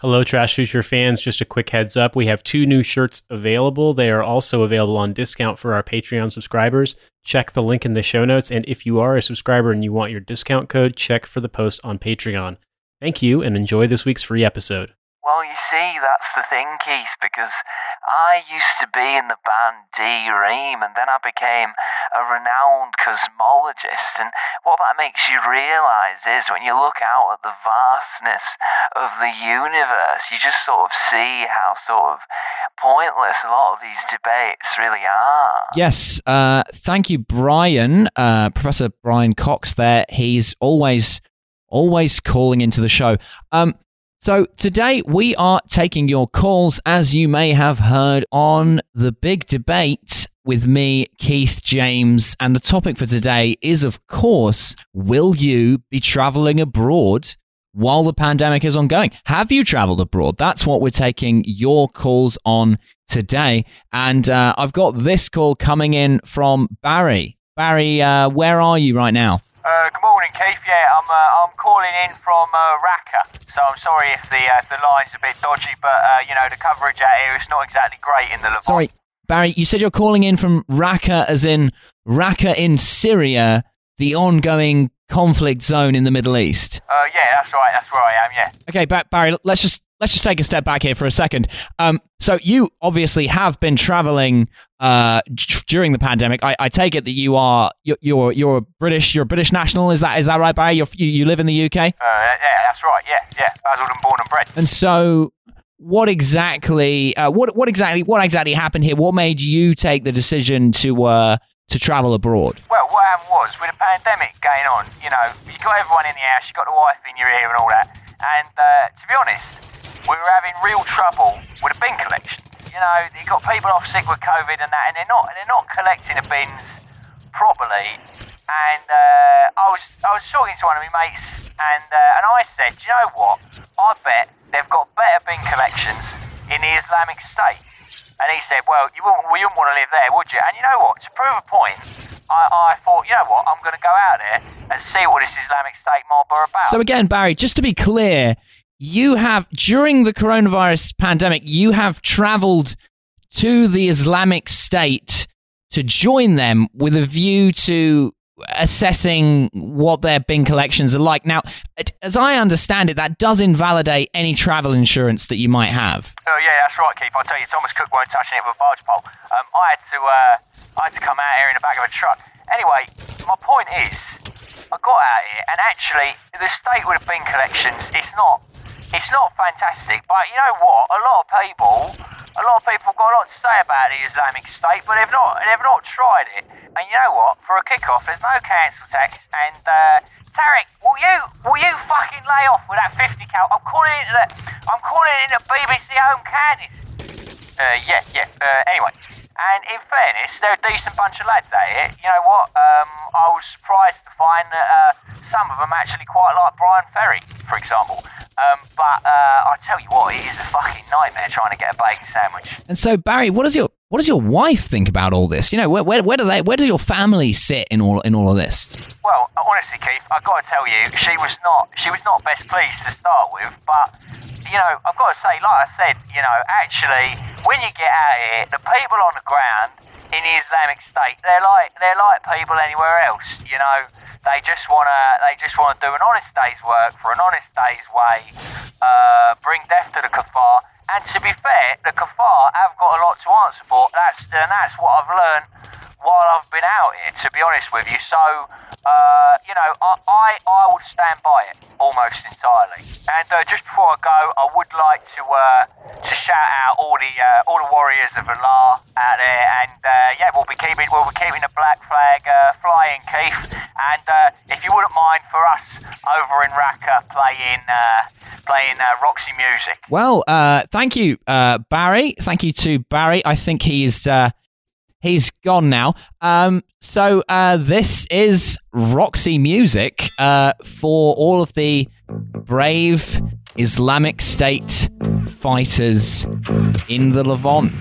Hello, Trash Future fans. Just a quick heads up we have two new shirts available. They are also available on discount for our Patreon subscribers. Check the link in the show notes. And if you are a subscriber and you want your discount code, check for the post on Patreon. Thank you and enjoy this week's free episode. Well, you see, that's the thing, Keith, because I used to be in the band D Ream, and then I became a renowned cosmologist. And what that makes you realize is when you look out at the vastness of the universe, you just sort of see how sort of pointless a lot of these debates really are. Yes, uh, thank you, Brian, uh, Professor Brian Cox. There, he's always, always calling into the show. Um, so today we are taking your calls, as you may have heard on the big debate with me, Keith James, and the topic for today is, of course, will you be traveling abroad? While the pandemic is ongoing, have you traveled abroad? That's what we're taking your calls on today. And uh, I've got this call coming in from Barry. Barry, uh, where are you right now? Uh, good morning, Keith. Yeah, I'm uh, I'm calling in from uh, Raqqa. So I'm sorry if the uh, the line's a bit dodgy, but uh, you know the coverage out here is not exactly great in the Levant. Sorry, Barry, you said you're calling in from Raqqa, as in Raqqa in Syria, the ongoing conflict zone in the Middle East. Uh, yeah, that's right. That's where I am. Yeah. Okay, ba- Barry, let's just let's just take a step back here for a second. Um, so you obviously have been traveling uh, d- during the pandemic. I, I take it that you are you're, you're you're British. You're a British national. Is that is that right, Barry? You're, you you live in the UK. Uh, yeah, that's right. Yeah, yeah. Basildon born and bred. And so, what exactly uh, what what exactly what exactly happened here? What made you take the decision to uh, to travel abroad? Well, what happened was with the pandemic going on, you know, you got everyone in the house, you got the wife in your ear and all that. And uh, to be honest, we were having real trouble with the bin collection. You know, you got people off sick with COVID and that, and they're not they're not collecting the bins properly. And uh, I was I was talking to one of my mates, and uh, and I said, "Do you know what? I bet they've got better bin collections in the Islamic State." And he said, "Well, you wouldn't, well, you wouldn't want to live there, would you?" And you know what? To prove a point, I, I thought, you know what? I'm going to go out there and see what this Islamic State mob are about. So again, Barry, just to be clear, you have during the coronavirus pandemic, you have traveled to the Islamic State to join them with a view to assessing what their bin collections are like. Now, as I understand it, that does invalidate any travel insurance that you might have. Oh yeah, that's right, Keith. I'll tell you, Thomas Cook won't touch it with a barge pole. Um, I had to, uh, I had to come out here in the back of a truck. Anyway, my point is, I got out here, and actually, the state with the bin collections, it's not, it's not fantastic. But you know what? A lot of people, a lot of people got a lot to say about the Islamic State, but they've not, they've not tried it. And you know what? For a kick-off, there's no council tax, and uh, Tarek, will you, will you fucking lay off with that 50 cal? I'm calling it the, I'm calling it the BBC Home Counties. Uh, yeah, yeah. Uh, anyway, and in fairness, they're a decent bunch of lads out here. You know what? Um, I was surprised to find that uh, some of them actually quite like Bryan Ferry, for example. Um, but uh, I tell you what, it is a fucking nightmare trying to get a bacon sandwich. And so, Barry, what does your what does your wife think about all this? You know, where, where, where do they where does your family sit in all in all of this? Well, honestly, Keith, I've got to tell you, she was not she was not best pleased to start with, but you know, I've got to say, like I said, you know, actually, when you get out here, the people on the ground in the Islamic State, they're like they're like people anywhere else. You know, they just wanna they just wanna do an honest day's work for an honest day's way, uh, bring death to the kafar. And to be fair, the kafar have got a lot to answer for. That's and that's what I've learned while I've been out here. To be honest with you, so uh, you know, I, I I would stand by it almost entirely. And uh, just before I go, I would like to uh, to shout out all the uh, all the warriors of Allah out there, and uh, yeah, we'll be keeping we'll be keeping the black flag uh, flying, Keith. And if you wouldn't mind for us over in Raqqa playing playing Roxy music. Well, thank you, Barry. Thank you to Barry. I think he's uh, he's gone now. Um, so uh, this is Roxy music uh, for all of the brave Islamic State fighters in the Levant.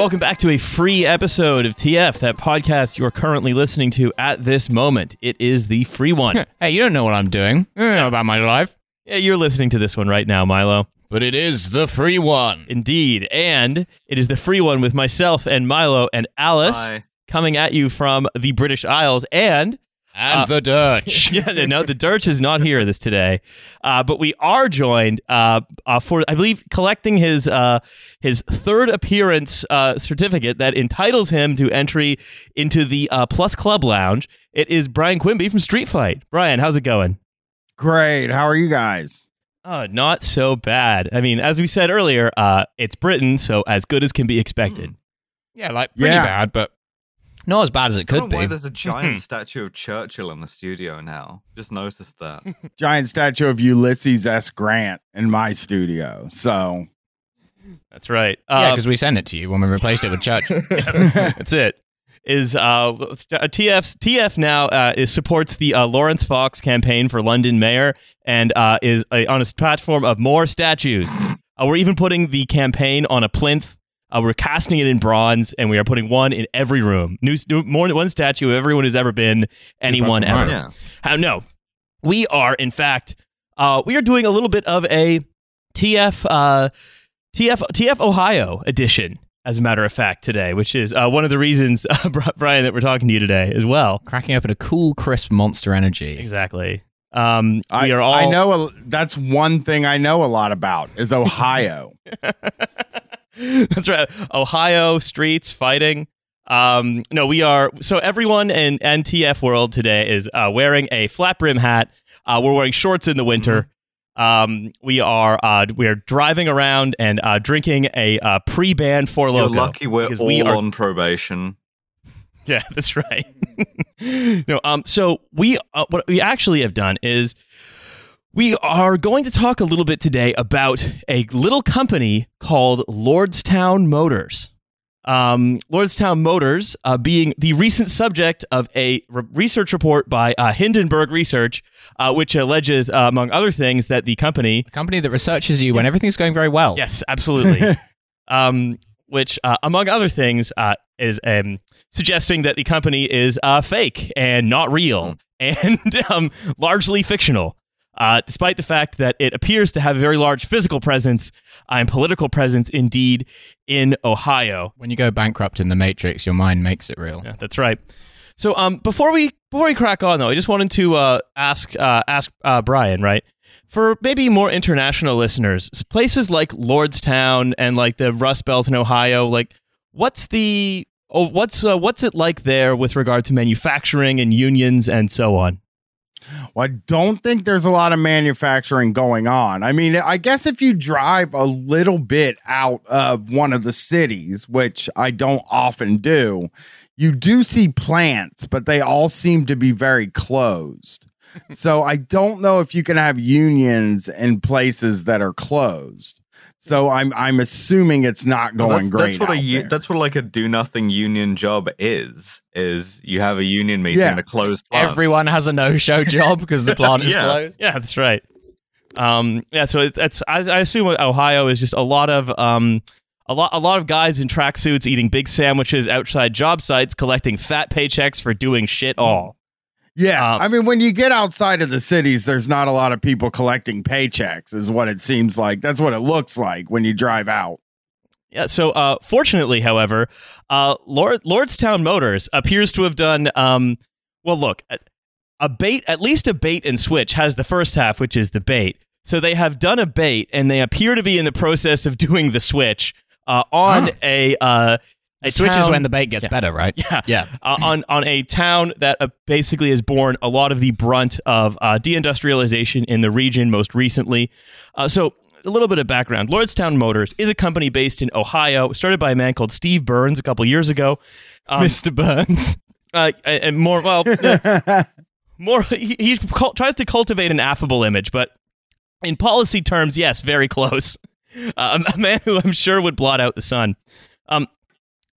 Welcome back to a free episode of TF, that podcast you are currently listening to at this moment. It is the free one. Hey, you don't know what I'm doing. You don't know about my life. yeah, you're listening to this one right now, Milo. But it is the free one. Indeed. And it is the free one with myself and Milo and Alice Hi. coming at you from the British Isles. And And Uh, the Dutch. yeah, no, the Dirch is not here this today, uh, but we are joined uh, uh, for, I believe, collecting his uh, his third appearance uh, certificate that entitles him to entry into the uh, Plus Club Lounge. It is Brian Quinby from Street Fight. Brian, how's it going? Great. How are you guys? Oh, not so bad. I mean, as we said earlier, uh, it's Britain, so as good as can be expected. yeah, like pretty Yeah. bad, but not as bad as it I don't could know why be. there's a giant statue of Churchill in the studio now. Just noticed that. Giant statue of Ulysses S. Grant in my studio. So That's right. yeah, because we sent it to you when we replaced it with Church. That's it. Is uh, TF's TF now uh, is supports the uh, Laurence Fox campaign for London mayor and uh, is uh, on a platform of more statues. Uh, we're even putting the campaign on a plinth. Uh, we're casting it in bronze, and we are putting one in every room. New, new more than one statue of everyone who's ever been anyone ever. yeah. Uh, no, we are in fact uh, we are doing a little bit of a TF uh, TF TF Ohio edition, as a matter of fact, today, which is uh, one of the reasons, uh, Brian, that we're talking to you today as well. Cracking open a cool, crisp monster energy. Exactly. Um, we I, are all. I know a, that's one thing I know a lot about is Ohio. That's right. Ohio streets fighting. Um, no, we are. So everyone in NTF world today is uh, wearing a flat brim hat. Uh, we're wearing shorts in the winter. Um, we are uh, we are driving around and uh, drinking a uh, pre-banned Four You're Loko. lucky we're all we are- on probation. Yeah, that's right. no, um, so we uh, what we actually have done is we are going to talk a little bit today about a little company called Lordstown Motors. Um, Lordstown Motors uh, being the recent subject of a re- research report by uh, Hindenburg Research, uh, which alleges, uh, among other things, that the company A company that researches you when everything's going very well. Yes, absolutely. um, which, uh, among other things, uh, is um, suggesting that the company is uh, fake and not real and um, largely fictional. Uh, despite the fact that it appears to have a very large physical presence uh, and political presence, indeed, in Ohio. When you go bankrupt in the Matrix, your mind makes it real. Yeah, that's right. So, um, before we before we crack on, though, I just wanted to uh, ask uh, ask uh, Brian, right, for maybe more international listeners, places like Lordstown and like the Rust Belt in Ohio, like what's the oh, what's uh, what's it like there with regard to manufacturing and unions and so on? Well, I don't think there's a lot of manufacturing going on. I mean, I guess if you drive a little bit out of one of the cities, which I don't often do, you do see plants, but they all seem to be very closed. so I don't know if you can have unions in places that are closed. So I'm I'm assuming it's not Well, going that's, great. That's what a out u- there. that's what like a do nothing union job is. Is you have a union meeting Yeah. in a closed plant. Everyone has a no-show job because the plant is Yeah. closed. Yeah, that's right. Um, yeah, so it's, it's I, I assume Ohio is just a lot of um, a lot a lot of guys in tracksuits eating big sandwiches outside job sites, collecting fat paychecks for doing shit all. Yeah, Um, I mean, when you get outside of the cities, there's not a lot of people collecting paychecks, is what it seems like. That's what it looks like when you drive out. Yeah. So, uh, fortunately, however, uh, Lord Lordstown Motors appears to have done. Um, well, look, a, a bait, at least a bait and switch has the first half, which is the bait. So they have done a bait, and they appear to be in the process of doing the switch uh, on Huh. a uh, a Switch is town- when the bait gets Yeah. better, right? yeah Yeah. uh, on on a town that uh, basically has borne a lot of the brunt of uh, deindustrialization in the region most recently. Uh, so. A little bit of background. Lordstown Motors is a company based in Ohio, started by a man called Steve Burns a couple years ago. Um, Mr. Burns. uh, and more, well, uh, more. He, he cul- tries to cultivate an affable image, but in policy terms, yes, very close. Uh, a, a man who I'm sure would blot out the sun. Um,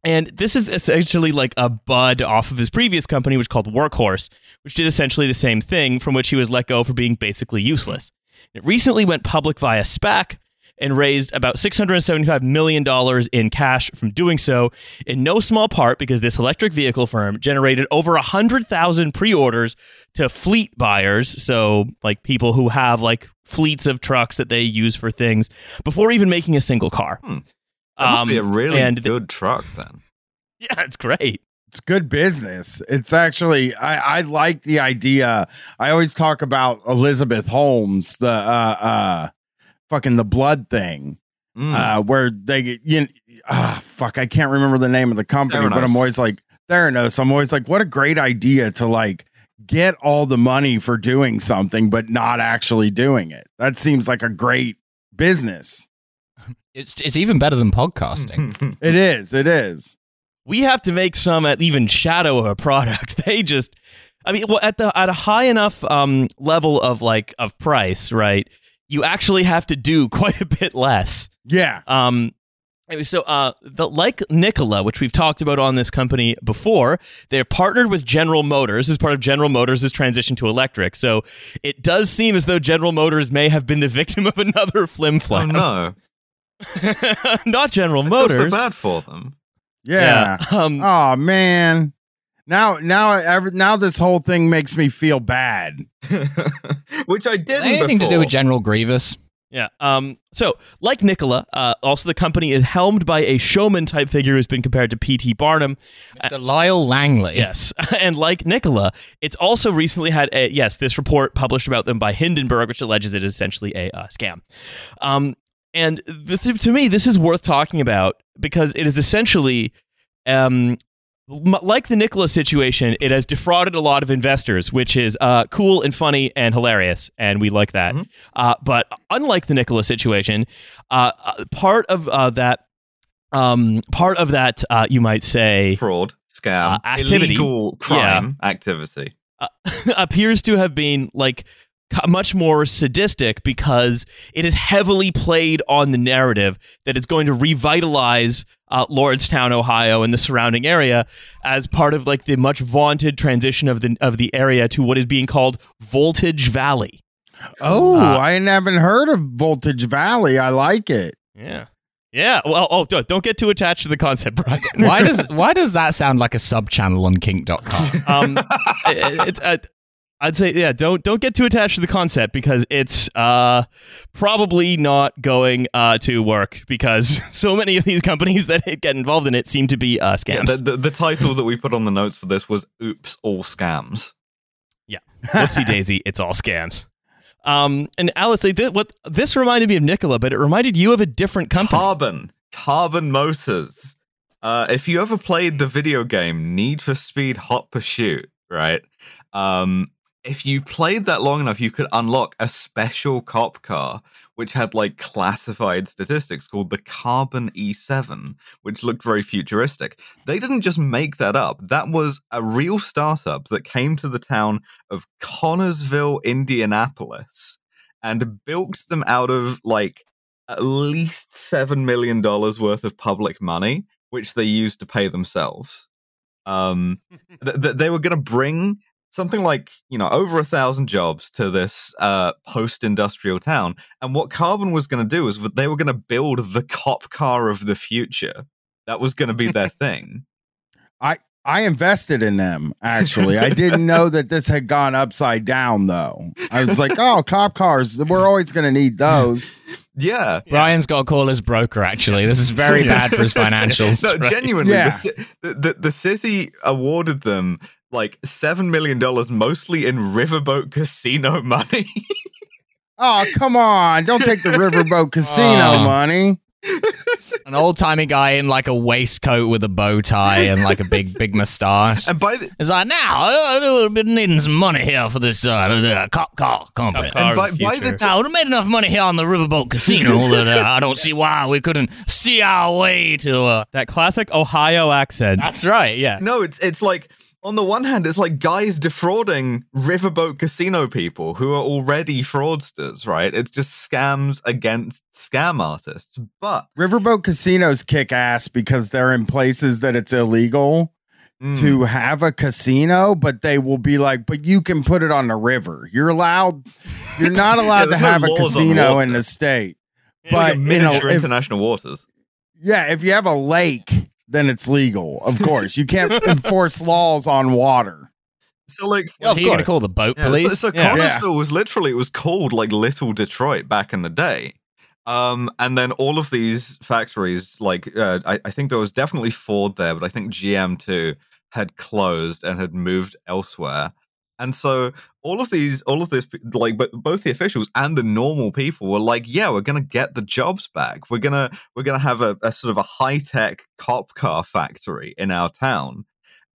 And this is essentially like a bud off of his previous company, which called Workhorse, which did essentially the same thing, from which he was let go for being basically useless. It recently went public via SPAC and raised about $675 million in cash from doing so, in no small part because this electric vehicle firm generated over 100,000 pre orders to fleet buyers. So, like people who have like fleets of trucks that they use for things before even making a single car. Hmm. That must be a Um, really and th- good truck then. yeah, it's great. it's good business. It's actually I, I like the idea. I always talk about Elizabeth Holmes, the uh uh fucking the blood thing. Mm. Uh where they get you ah fuck, I can't remember the name of the company, but I'm always like Theranos. I'm always like, what a great idea to like get all the money for doing something but not actually doing it. That seems like a great business. It's it's even better than podcasting. It is, it is. we have to make some at even shadow of a product. They just, I mean, well, at the at a high enough um, level of like of price, right? You actually have to do quite a bit less. Yeah. Um, so uh, the like Nikola, which we've talked about on this company before, they're partnered with General Motors as part of General Motors' transition to electric. So it does seem as though General Motors may have been the victim of another flim oh flam. no, Not General I feel so Motors. bad for them. Yeah. Um, Oh man. Now now now this whole thing makes me feel bad. Which I didn't. Anything to do with General Grievous? Yeah. Um, so, like Nikola, uh, also the company is helmed by a showman type figure who's been compared to P.T. Barnum. Mr. Lyle Langley. Yes. and like Nikola, it's also recently had a, yes, this report published about them by Hindenburg, which alleges it is essentially a uh, scam. Um, and the th- to me, this is worth talking about because it is essentially, um, like the Nikola situation, it has defrauded a lot of investors, which is uh, cool and funny and hilarious, and we like that. Mhm. Uh, but unlike the Nikola situation, uh, uh, part of uh, that, um, part of that, uh, you might say, fraud, scam, activity. illegal crime activity. uh, appears to have been like much more sadistic because it is heavily played on the narrative that it's going to revitalize uh, Lordstown, Ohio, and the surrounding area as part of like the much vaunted transition of the of the area to what is being called Voltage Valley. Oh, Uh, I haven't heard of Voltage Valley. I like it. Yeah. Yeah. Well, oh, don't don't get too attached to the concept, Brian. Why does why does that sound like a sub channel on kink.com? um, it- it's uh, I'd say yeah, don't don't get too attached to the concept because it's uh probably not going uh to work because so many of these companies that get involved in it seem to be uh Yeah, scams. the, the, the title that we put on the notes for this was "Oops, all scams." Yeah, whoopsie daisy, it's all scams. Um, and Alice, thi- what this reminded me of Nikola, but it reminded you of a different company. Carbon, Carbon Motors. Uh, if you ever played the video game Need for Speed Hot Pursuit, right? Um, if you played that long enough, you could unlock a special cop car which had like classified statistics called the Carbon E7, which looked very futuristic. They didn't just make that up. That was a real startup that came to the town of Connersville, Indianapolis, and built them out of like at least seven million dollars worth of public money, which they used to pay themselves. Um, th- th- they were going to bring something like you know over a thousand jobs to this uh, post-industrial town, and what Carbon was going to do is they were going to build the cop car of the future. That was going to be their thing. I i invested in them actually. I didn't know that this had gone upside down though. I was like, oh, cop cars, we're always going to need those. Yeah. Brian's got to call his broker, actually. This is very bad for his financials. No, right. genuinely, Yeah. the, the the city awarded them like seven million dollars, mostly in riverboat casino money. Oh, come on. Don't take the Riverboat Casino Oh. money. An old timey guy in like a waistcoat with a bow tie and like a big, big mustache. and by the It's like, now, I've been needing some money here for this uh, uh, cop car company. Cop car and by, the by the future. ti- Now, we made enough money here on the Riverboat Casino that uh, I don't see why we couldn't see our way to. Uh... That classic Ohio accent. That's right, yeah. no, it's it's like on the one hand, it's like guys defrauding riverboat casino people who are already fraudsters, right? It's just scams against scam artists. But Riverboat casinos kick ass because they're in places that it's illegal mm, to have a casino, but they will be like, but you can put it on the river. You're allowed, you're not allowed to there's no have a casino in the state. like But a you know, miniature if, international waters. yeah, if you have a lake, then it's legal. Of course, you can't enforce laws on water. So like, What, Of are you going to call the boat Yeah, police? So, so Yeah. Connersville was literally it was called like Little Detroit back in the day. Um, and then all of these factories, like uh, I, I think there was definitely Ford there, but I think GM too had closed and had moved elsewhere. And so all of these, all of this, like, but both the officials and the normal people were like, "Yeah, we're gonna get the jobs back. We're gonna, we're gonna have a, a sort of a high tech cop car factory in our town."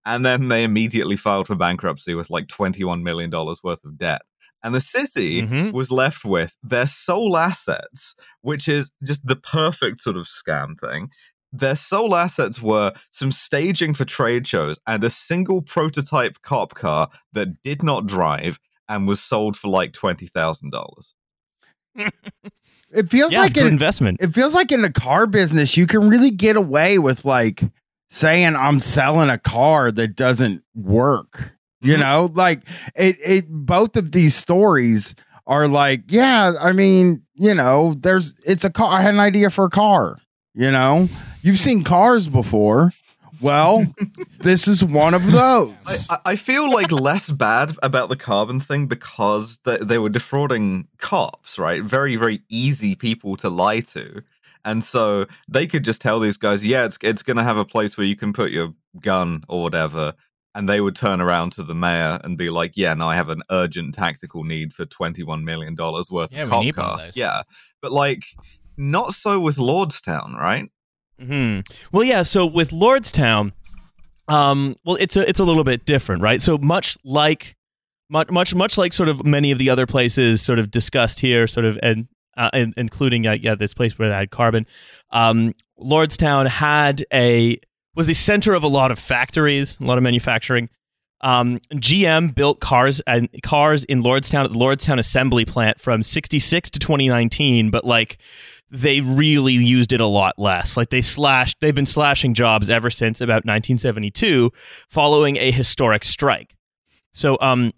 And then they immediately filed for bankruptcy with like $21 million worth of debt. And the city Mhm. was left with their sole assets, which is just the perfect sort of scam thing. Their sole assets were some staging for trade shows and a single prototype cop car that did not drive and was sold for like $20,000. It feels yeah, like an investment. it feels like in the car business, you can really get away with like saying I'm selling a car that doesn't work. You Mhm. know, like it, it, both of these stories are like, yeah, I mean, you know, there's, it's a car. I had an idea for a car. You know, you've seen cars before. Well, this is one of those. I, I- I feel like less bad about the carbon thing because they, they were defrauding cops, right? Very, very easy people to lie to. And so they could just tell these guys, yeah, it's, it's going to have a place where you can put your gun or whatever. And they would turn around to the mayor and be like, yeah, now I have an urgent tactical need for $21 million worth Yeah, of we cop need one car. Yeah. But like, not so with Lordstown, right? hmm Well, yeah. So with Lordstown, um, well, it's a it's a little bit different, right? So much like much much much like sort of many of the other places sort of discussed here, sort of and. Uh, in- including uh, yeah, this place where they had carbon. Um, Lordstown had a was the center of a lot of factories, a lot of manufacturing. Um, GM built cars and cars in Lordstown at the Lordstown assembly plant from '66 to 2019, but like they really used it a lot less. Like they slashed, they've been slashing jobs ever since about 1972, following a historic strike. So, um,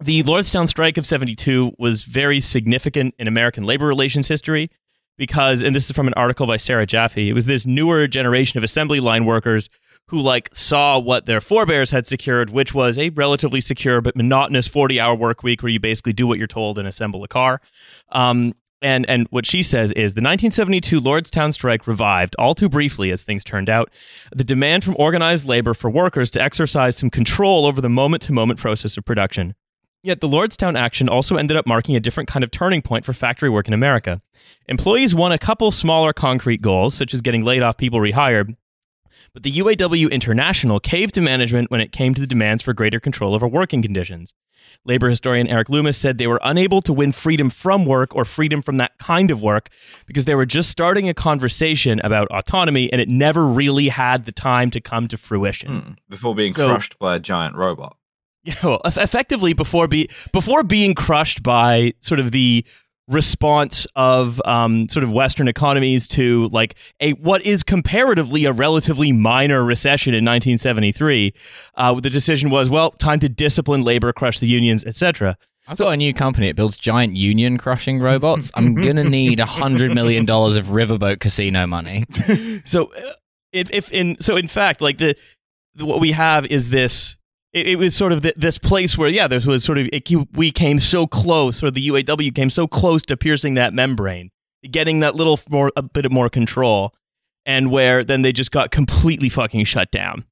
the Lordstown strike of 72 was very significant in American labor relations history because, and this is from an article by Sarah Jaffe, it was this newer generation of assembly line workers who like saw what their forebears had secured, which was a relatively secure but monotonous 40 hour work week where you basically do what you're told and assemble a car. Um, and and what she says is the 1972 Lordstown strike revived, all too briefly as things turned out, the demand from organized labor for workers to exercise some control over the moment to moment process of production. Yet the Lordstown action also ended up marking a different kind of turning point for factory work in America. Employees won a couple smaller concrete goals, such as getting laid off people rehired, but the UAW International caved to management when it came to the demands for greater control over working conditions. Labor historian Erik Loomis said they were unable to win freedom from work or freedom from that kind of work because they were just starting a conversation about autonomy and it never really had the time to come to fruition. Hmm. Before being So- crushed by a giant robot. Yeah, well, effectively before be before being crushed by sort of the response of um, sort of Western economies to like a what is comparatively a relatively minor recession in 1973. Uh, the decision was well, time to discipline labor, crush the unions, etc. I've got a new company. It builds giant union crushing robots. I'm gonna need a hundred million dollars of riverboat casino money. So uh, if, if in so in fact like the, the what we have is this it, it was sort of th this place where yeah this was sort of it, we came so close or the UAW came so close to piercing that membrane getting that little more a bit of more control and where then they just got completely fucking shut down.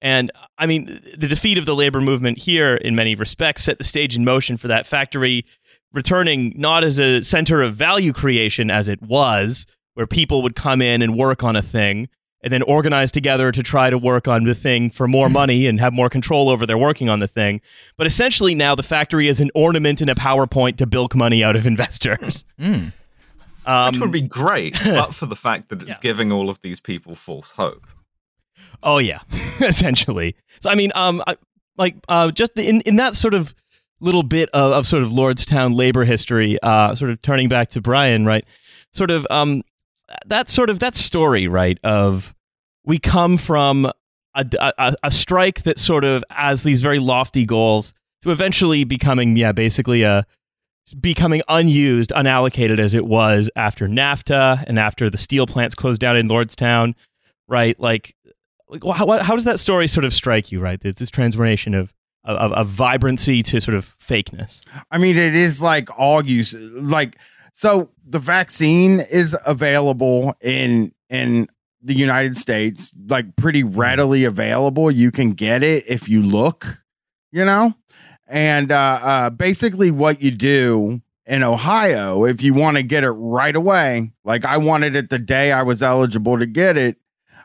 And I mean the defeat of the labor movement here in many respects set the stage in motion for that factory returning not as a center of value creation as it was where people would come in and work on a thing and then organize together to try to work on the thing for more money and have more control over their working on the thing. But essentially now the factory is an ornament and a PowerPoint to bilk money out of investors. Mm. Um, Which would be great, but for the fact that it's yeah. giving all of these people false hope. Oh yeah, essentially. So I mean, um, I, like uh, just in in that sort of little bit of, of sort of Lordstown labor history, uh, sort of turning back to Brian, right? Sort of um, that sort of that story, right? Of we come from a, a, a strike that sort of has these very lofty goals to eventually becoming, yeah, basically a becoming unused, unallocated as it was after NAFTA and after the steel plants closed down in Lordstown, right? Like, how, how does that story sort of strike you, right? This transformation of, of, of vibrancy to sort of fakeness. I mean, it is like all use, like, so the vaccine is available in, in, the United States, like pretty readily available. You can get it if you look, you know? And uh, uh, basically, what you do in Ohio, if you want to get it right away, like I wanted it the day I was eligible to get it,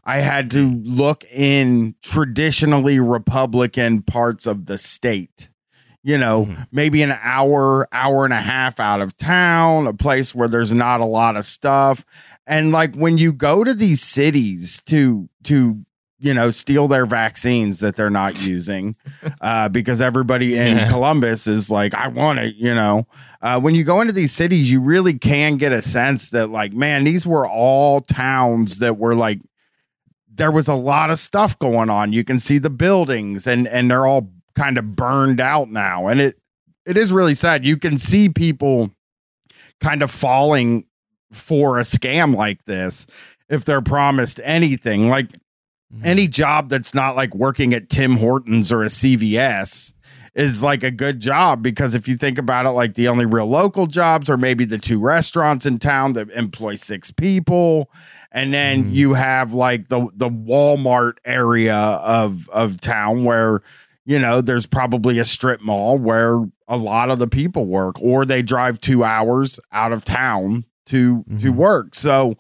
I had to look in traditionally Republican parts of the state. You know, mm-hmm. maybe an hour, hour and a half out of town, a place where there's not a lot of stuff. And like when you go to these cities to to you know, steal their vaccines that they're not using uh, because everybody in yeah. Columbus is like, I want it, you know. Uh, when you go into these cities, you really can get a sense that, like, man, these were all towns that were like, there was a lot of stuff going on. You can see the buildings and and they're all kind of burned out now. And it it is really sad. You can see people kind of falling for a scam like this if they're promised anything. Like Mm-hmm. Any job that's not like working at Tim Hortons or a CVS is like a good job because if you think about it, like the only real local jobs are maybe the two restaurants in town that employ six people, and then mm-hmm. you have like the the Walmart area of of town where you know there's probably a strip mall where a lot of the people work, or they drive two hours out of town to mm-hmm. to work. So,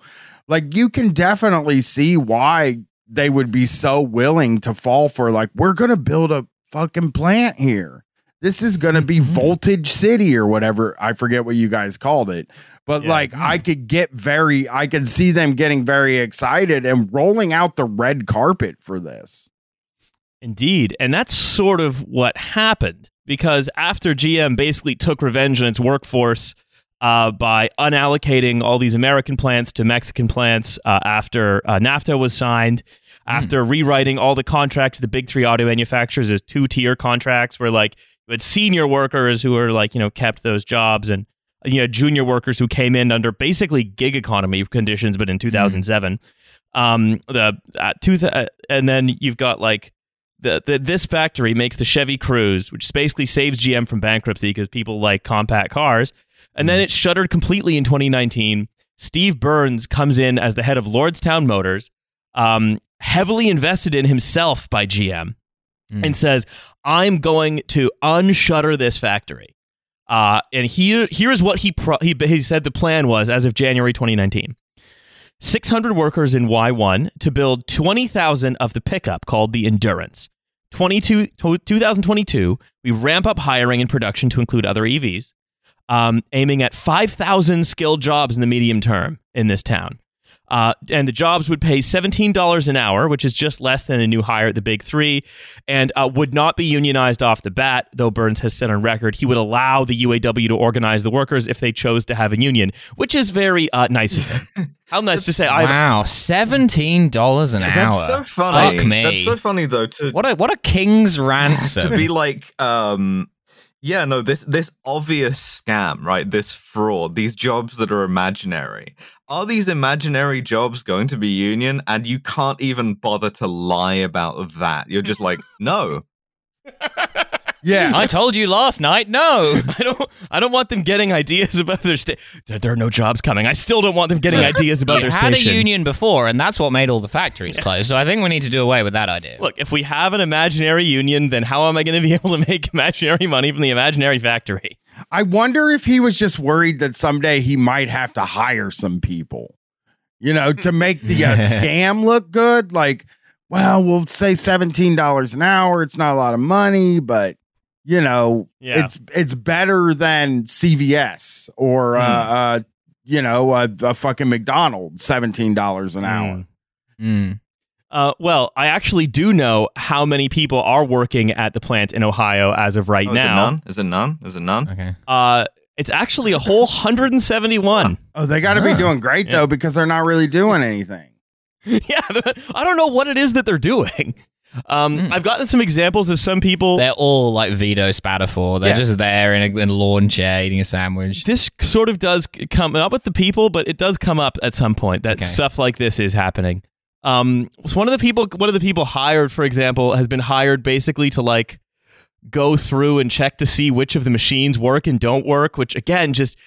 like you can definitely see why they would be so willing to fall for like we're gonna build a fucking plant here this is gonna be voltage city or whatever i forget what you guys called it but yeah. like i could get very i could see them getting very excited and rolling out the red carpet for this indeed and that's sort of what happened because after gm basically took revenge on its workforce uh, by unallocating all these American plants to Mexican plants uh, after uh, NAFTA was signed. After mm. rewriting all the contracts, the big three auto manufacturers as two tier contracts, where like you had senior workers who were like you know kept those jobs, and you know junior workers who came in under basically gig economy conditions, but in 2007. Mm. Um, the uh, two th- uh, and then you've got like the, the, this factory makes the Chevy Cruze, which basically saves GM from bankruptcy because people like compact cars. And then mm-hmm. it shuttered completely in 2019. Steve Burns comes in as the head of Lordstown Motors, um, heavily invested in himself by GM, mm. and says, "I'm going to unshutter this factory." Uh, and here, here's what he, pro- he he said the plan was as of January 2019. 600 workers in Y1 to build 20,000 of the pickup called the Endurance. 22, 2022, we ramp up hiring and production to include other EVs um, aiming at 5,000 skilled jobs in the medium term in this town. Uh, and the jobs would pay $17 an hour, which is just less than a new hire at the big three, and uh, would not be unionized off the bat, though Burns has said on record he would allow the UAW to organize the workers if they chose to have a union, which is very uh, nice of him. How nice to say! Wow, seventeen dollars an hour. That's so funny. Fuck me. That's so funny though. To what a what a king's ransom to be like, um, yeah, no, this this obvious scam, right? This fraud, these jobs that are imaginary. Are these imaginary jobs going to be union? And you can't even bother to lie about that. You're just like, no. Yeah, I told you last night. No, I don't. I don't want them getting ideas about their state. There are no jobs coming. I still don't want them getting ideas about their had station. a union before, and that's what made all the factories close. So I think we need to do away with that idea. Look, if we have an imaginary union, then how am I going to be able to make imaginary money from the imaginary factory? I wonder if he was just worried that someday he might have to hire some people, you know, to make the uh, scam look good. Like, well, we'll say seventeen dollars an hour. It's not a lot of money, but you know, yeah. it's it's better than CVS or mm. uh, uh, you know, a, a, fucking McDonald's, seventeen dollars an hour. Mm. Uh, well, I actually do know how many people are working at the plant in Ohio as of right Oh, is it now. none? Is it none? Is it none? Okay. Uh, it's actually a whole 171. Oh, they got to be Ah. doing great Yeah. though because they're not really doing anything. yeah, I don't know what it is that they're doing. Um, Hmm. I've gotten some examples of some people. They're all like Vito Spatafore. They're Yeah. just there in a, in a lawn chair eating a sandwich. this sort of does come not with the people, but it does come up at some point that Okay. stuff like this is happening. Um, so one of the people, one of the people hired, for example, has been hired basically to like go through and check to see which of the machines work and don't work. Which again, just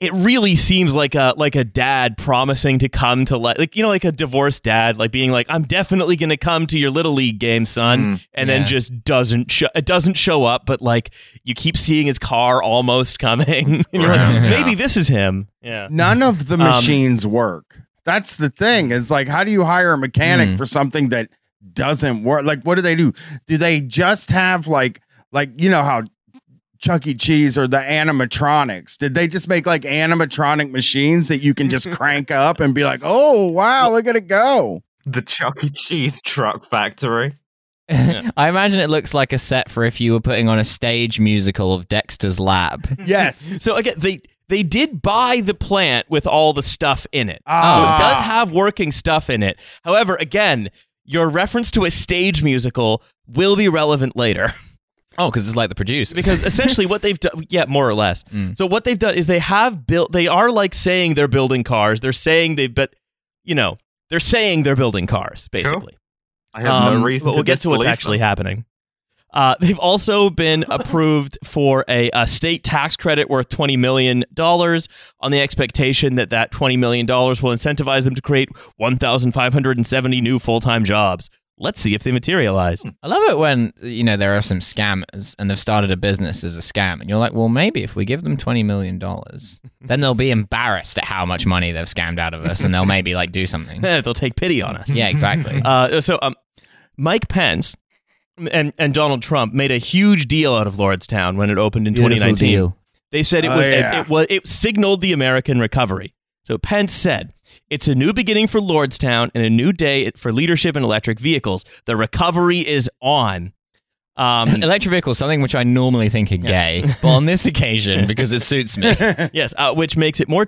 it really seems like a like a dad promising to come to like like you know like a divorced dad like being like I'm definitely going to come to your little league game, son, Mm, and then just doesn't show it doesn't show up, but like you keep seeing his car almost coming. and you're like, Yeah. maybe this is him. Yeah. None of the Um, machines work. That's the thing. Is like, how do you hire a mechanic Hmm. for something that doesn't work? Like, what do they do? Do they just have like, like you know how Chuck E. Cheese or the animatronics? Did they just make like animatronic machines that you can just crank up and be like, oh wow, look at it go? The Chuck E. Cheese truck factory. I imagine it looks like a set for if you were putting on a stage musical of Dexter's Lab. Yes. So again, they they did buy the plant with all the stuff in it. So Ah. it does have working stuff in it. However, again, your reference to a stage musical will be relevant later. Oh, because it's like the producer. because essentially what they've done yeah more or less Mm. so what they've done is they have built they are like saying they're building cars they're saying they've but you know they're saying they're building cars basically I have Um, no reason but to we'll get to what's disbelieve actually them. happening uh, they've also been approved for a, a state tax credit worth $20 million on the expectation that that $20 million will incentivize them to create 1,570 new full-time jobs. Let's see if they materialize. I love it when you know there are some scammers and they've started a business as a scam, and you're like, well, maybe if we give them twenty million dollars, then they'll be embarrassed at how much money they've scammed out of us, and they'll maybe like do something. They'll take pity on us. yeah, exactly. Uh, so um, Mike Pence and, and Donald Trump made a huge deal out of Lordstown when it opened in 2019. They said it Oh, was yeah. it, it was it signaled the American recovery. So Pence said, "It's a new beginning for Lordstown and a new day for leadership in electric vehicles. The recovery is on." Um, Electric vehicles, something which I normally think are gay, but on this occasion, because it suits me. yes, uh, which makes it more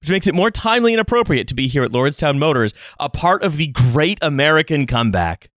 which makes it more timely and appropriate to be here at Lordstown Motors, a part of the Great American Comeback,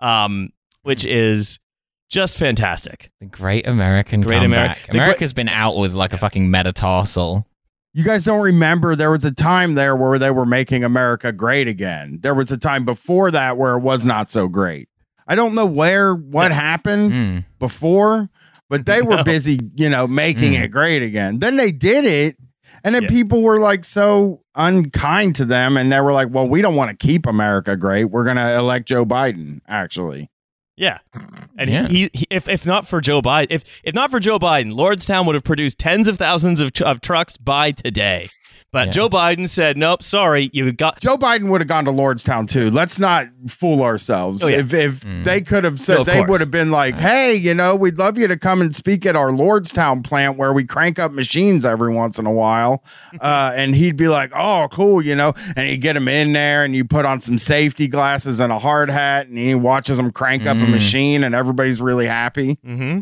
um, which is just fantastic. The Great American Great Comeback. gre- America's been out with like a fucking metatarsal. You guys don't remember there was a time there where they were making America great again. There was a time before that where it was not so great. I don't know where what happened Mm. before, but they were No. busy, you know, making Mm. it great again. Then they did it, and then Yeah. people were like so unkind to them, and they were like, "Well, we don't want to keep America great. We're gonna elect Joe Biden." Actually, Yeah. And Yeah. He, he, if, if not for Joe Biden, if, if not for Joe Biden, Lordstown would have produced tens of thousands of, of trucks by today. But Yeah. Joe Biden said, nope, sorry, you got. Joe Biden would have gone to Lordstown too. Let's not fool ourselves. Oh, yeah. If if Mm. they could have said, of they course. would have been like, "Hey, you know, we'd love you to come and speak at our Lordstown plant where we crank up machines every once in a while." Uh, and he'd be like, "Oh, cool," you know, and he'd get him in there, and you put on some safety glasses and a hard hat, and he watches them crank up a Mm. machine, and everybody's really happy. hmm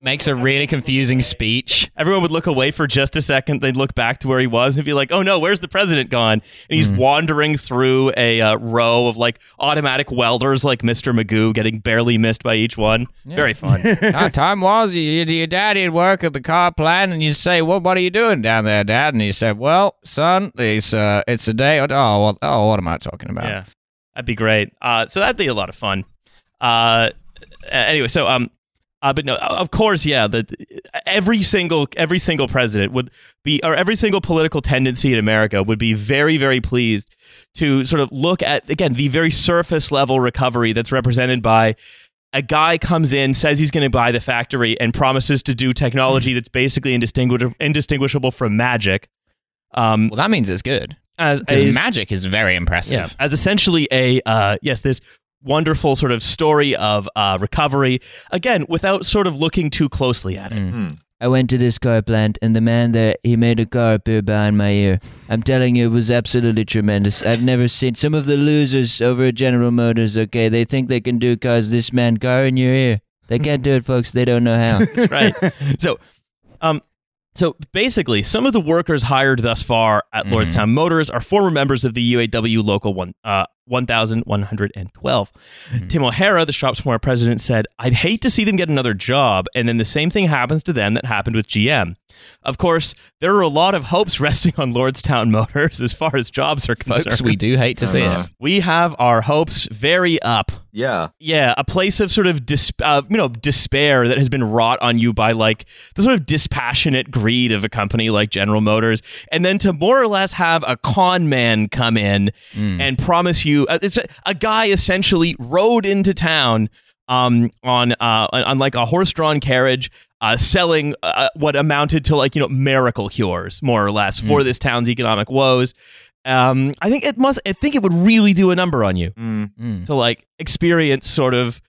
Makes a really confusing speech. Everyone would look away for just a second. They'd look back to where he was and be like, oh no, where's the president gone? And he's Mm. wandering through a uh, row of like automatic welders like Mr. Magoo, getting barely missed by each one. Yeah. Very fun. Time was your, your daddy'd work at the car plant, and you'd say, "Well, what are you doing down there, Dad?" And he said, "Well, son, it's uh, it's a day." Oh, well, oh, what am I talking about? Yeah, that'd be great. Uh, so that'd be a lot of fun. Uh, anyway, so um, uh, but no, of course, yeah. The every single every single president would be, or every single political tendency in America would be very very pleased to sort of look at again the very surface level recovery that's represented by. A guy comes in, says he's going to buy the factory, and promises to do technology that's basically indistinguish- indistinguishable from magic. Um, Well, that means it's good as, as- magic is very impressive. yeah, as essentially a uh, yes, this wonderful sort of story of uh, recovery. Again, without sort of looking too closely at it. Mm. Hmm. I went to this car plant, and the man there, he made a car appear behind my ear. I'm telling you, it was absolutely tremendous. I've never seen some of the losers over at General Motors, okay? They think they can do cars this man car in your ear. They can't do it, folks. They don't know how. That's right. so, um, so basically, some of the workers hired thus far at Mhm. Lordstown Motors are former members of the UAW Local One, uh, 1112. Tim O'Hara, the shop's former president, said, I'd hate to see them get another job, and then the same thing happens to them that happened with GM. Of course, there are a lot of hopes resting on Lordstown Motors as far as jobs are concerned. Folks, we do hate to see Uh-huh. it. we have our hopes very up. Yeah. Yeah, a place of sort of dis- uh, you know despair that has been wrought on you by like the sort of dispassionate greed of a company like General Motors, and then to more or less have a con man come in Mm. and promise you uh, it's a, a guy essentially rode into town um, on uh, on on like a horse-drawn carriage, uh, selling uh, what amounted to like you know miracle cures, more or less, for this town's economic woes. Um, I think it must. I think it would really do a number on you Mm. Mm. to like experience sort of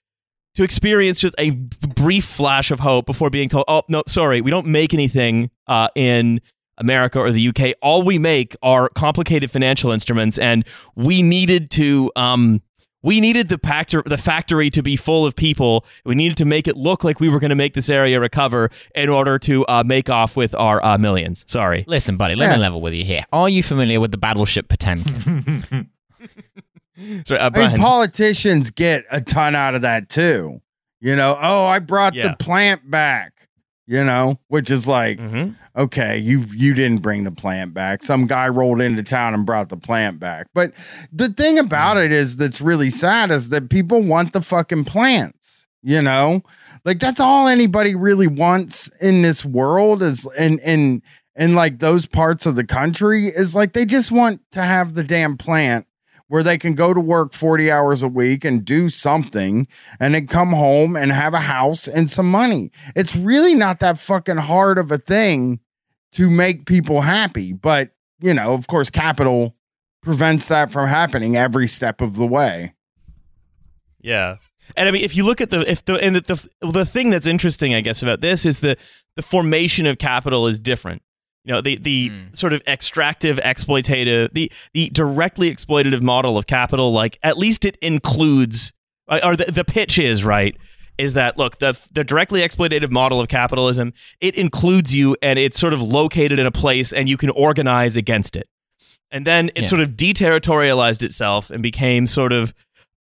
to experience just a brief flash of hope before being told, "Oh no, sorry, we don't make anything uh, in America or the UK. All we make are complicated financial instruments, and we needed to." Um, we needed the factor, the factory to be full of people. We needed to make it look like we were going to make this area recover in order to uh, make off with our uh, millions. Sorry. Listen, buddy, let Yeah. me level with you here. Are you familiar with the battleship Potemkin? Sorry, uh, I mean, politicians get a ton out of that too. You know, oh, I brought Yeah. the plant back. You know, which is like, Mhm. okay, you you didn't bring the plant back. Some guy rolled into town and brought the plant back. But the thing about it is that's really sad is that people want the fucking plants. You know, like that's all anybody really wants in this world is and and and like those parts of the country is like they just want to have the damn plant where they can go to work 40 hours a week and do something and then come home and have a house and some money. It's really not that fucking hard of a thing to make people happy. But, you know, of course, capital prevents that from happening every step of the way. Yeah. And I mean, if you look at the if the and the, the the thing that's interesting, I guess, about this is the the formation of capital is different. You know, the the Mm. sort of extractive, exploitative, the the directly exploitative model of capital, like at least it includes, or the, the pitch is right, is that look the the directly exploitative model of capitalism it includes you and it's sort of located in a place and you can organize against it, and then it Yeah. sort of deterritorialized itself and became sort of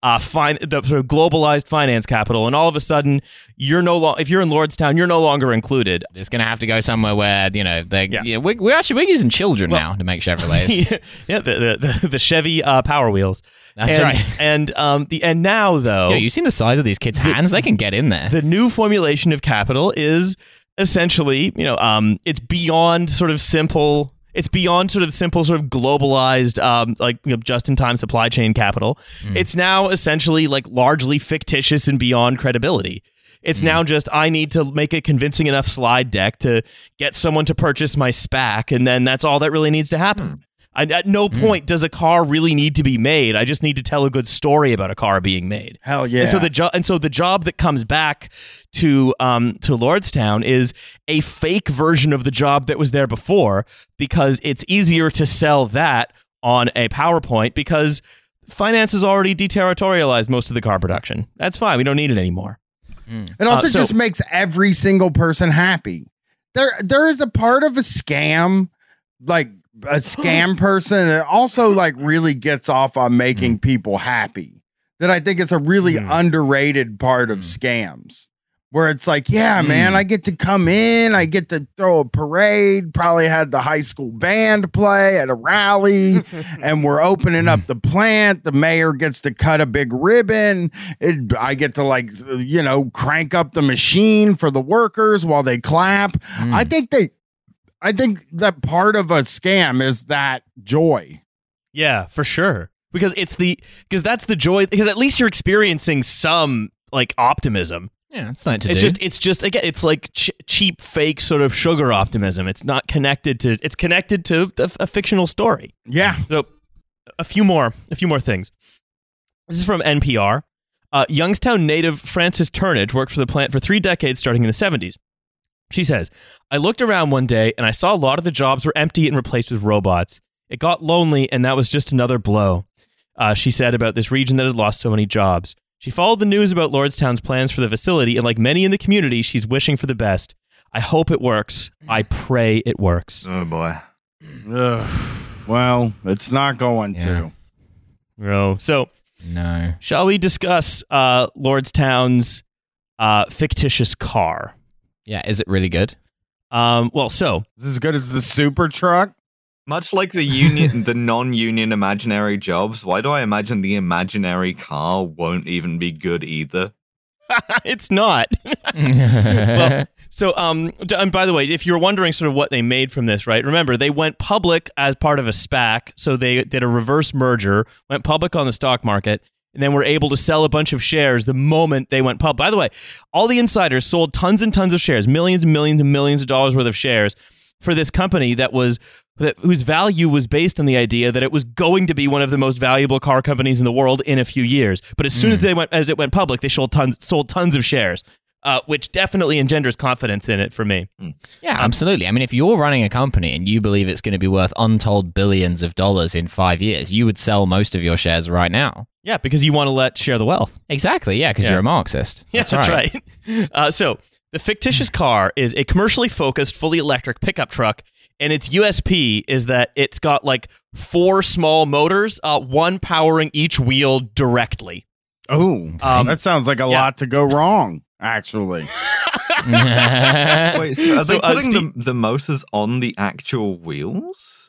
uh, fin- the sort of globalized finance capital, and all of a sudden, you're no longer if you're in Lordstown, you're no longer included. it's going to have to go somewhere where, you know, they, Yeah. know, we're, we're actually we're using children Well- now to make Chevrolets. yeah, the, the the Chevy uh, Power Wheels. That's and, right. And um the and now though, Yo, you seen the size of these kids' hands? They can get in there. the new formulation of capital is essentially, you know, um, it's beyond sort of simple. It's beyond sort of simple, sort of globalized, um, like you know, just-in-time supply chain capital. Mm. It's now essentially like largely fictitious and beyond credibility. It's mm. now just I need to make a convincing enough slide deck to get someone to purchase my SPAC, and then that's all that really needs to happen. Hmm. I, at no point does a car really need to be made. I just need to tell a good story about a car being made. Hell yeah. And so the job and so the job that comes back to um to Lordstown is a fake version of the job that was there before because it's easier to sell that on a PowerPoint because finance has already deterritorialized most of the car production. That's fine. We don't need it anymore. It also Uh, so- just makes every single person happy. There, there is a part of a scam, like a scam person, that also like really gets off on making mm. people happy. That I think is a really mm. underrated part of mm. scams. Where it's like, yeah, man, I get to come in, I get to throw a parade, probably had the high school band play at a rally, and we're opening up the plant. The mayor gets to cut a big ribbon. It, I get to like you know crank up the machine for the workers while they clap. I think they, I think that part of a scam is that joy. Yeah, for sure. Because it's the because that's the joy because at least you're experiencing some like optimism. Yeah, it's not to it's do. just it's just again it's like ch- cheap fake sort of sugar optimism. It's not connected to it's connected to a, a fictional story. Yeah, So a few more a few more things. This is from NPR. Uh, Youngstown native Francis Turnage worked for the plant for three decades, starting in the 70s. She says, I looked around one day and I saw a lot of the jobs were empty and replaced with robots. It got lonely, and that was just another blow. Uh, she said about this region that had lost so many jobs. She followed the news about Lordstown's plans for the facility, and like many in the community, she's wishing for the best. I hope it works. I pray it works. Oh boy. Ugh. Well, it's not going Yeah. to. Oh, so No. shall we discuss uh, Lordstown's uh, fictitious car? Yeah, is it really good? Um, well, so Is this as good as the super truck? Much like the union, the non-union imaginary jobs, why do I imagine the imaginary car won't even be good either? it's not. well, so um, d- and by the way, if you're wondering sort of what they made from this, right? Remember, they went public as part of a SPAC, so they did a reverse merger, went public on the stock market, and then we were able to sell a bunch of shares the moment they went public. By the way, all the insiders sold tons and tons of shares, millions and millions and millions of dollars worth of shares for this company that was that whose value was based on the idea that it was going to be one of the most valuable car companies in the world in a few years. But as soon as hmm. they went as it went public, they sold tons sold tons of shares, uh, which definitely engenders confidence in it for me. Hmm. Yeah, um, absolutely. I mean, if you're running a company and you believe it's going to be worth untold billions of dollars in five years, you would sell most of your shares right now. Yeah, because you want to let share the wealth. Exactly. Yeah, because Yeah. you're a Marxist. Yeah, that's, right. Uh, so the fictitious car is a commercially focused, fully electric pickup truck, and its USP is that it's got like four small motors, uh, one powering each wheel directly. Oh, Um, that sounds like a yeah. lot to go wrong. Actually, Wait, so are So, they uh, putting Steve- the, the motors on the actual wheels?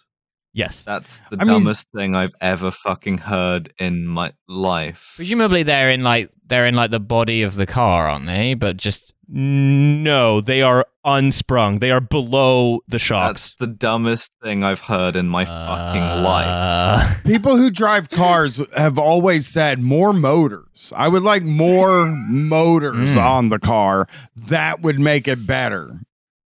Yes. That's the I mean- dumbest thing I've ever fucking heard in my life. Presumably they're in like they're in like the body of the car, aren't they? But just No, they are unsprung. They are below the shocks. That's the dumbest thing I've heard in my fucking life. uh, people who drive cars have always said more motors. I would like more motors Mm. on the car. That would make it better.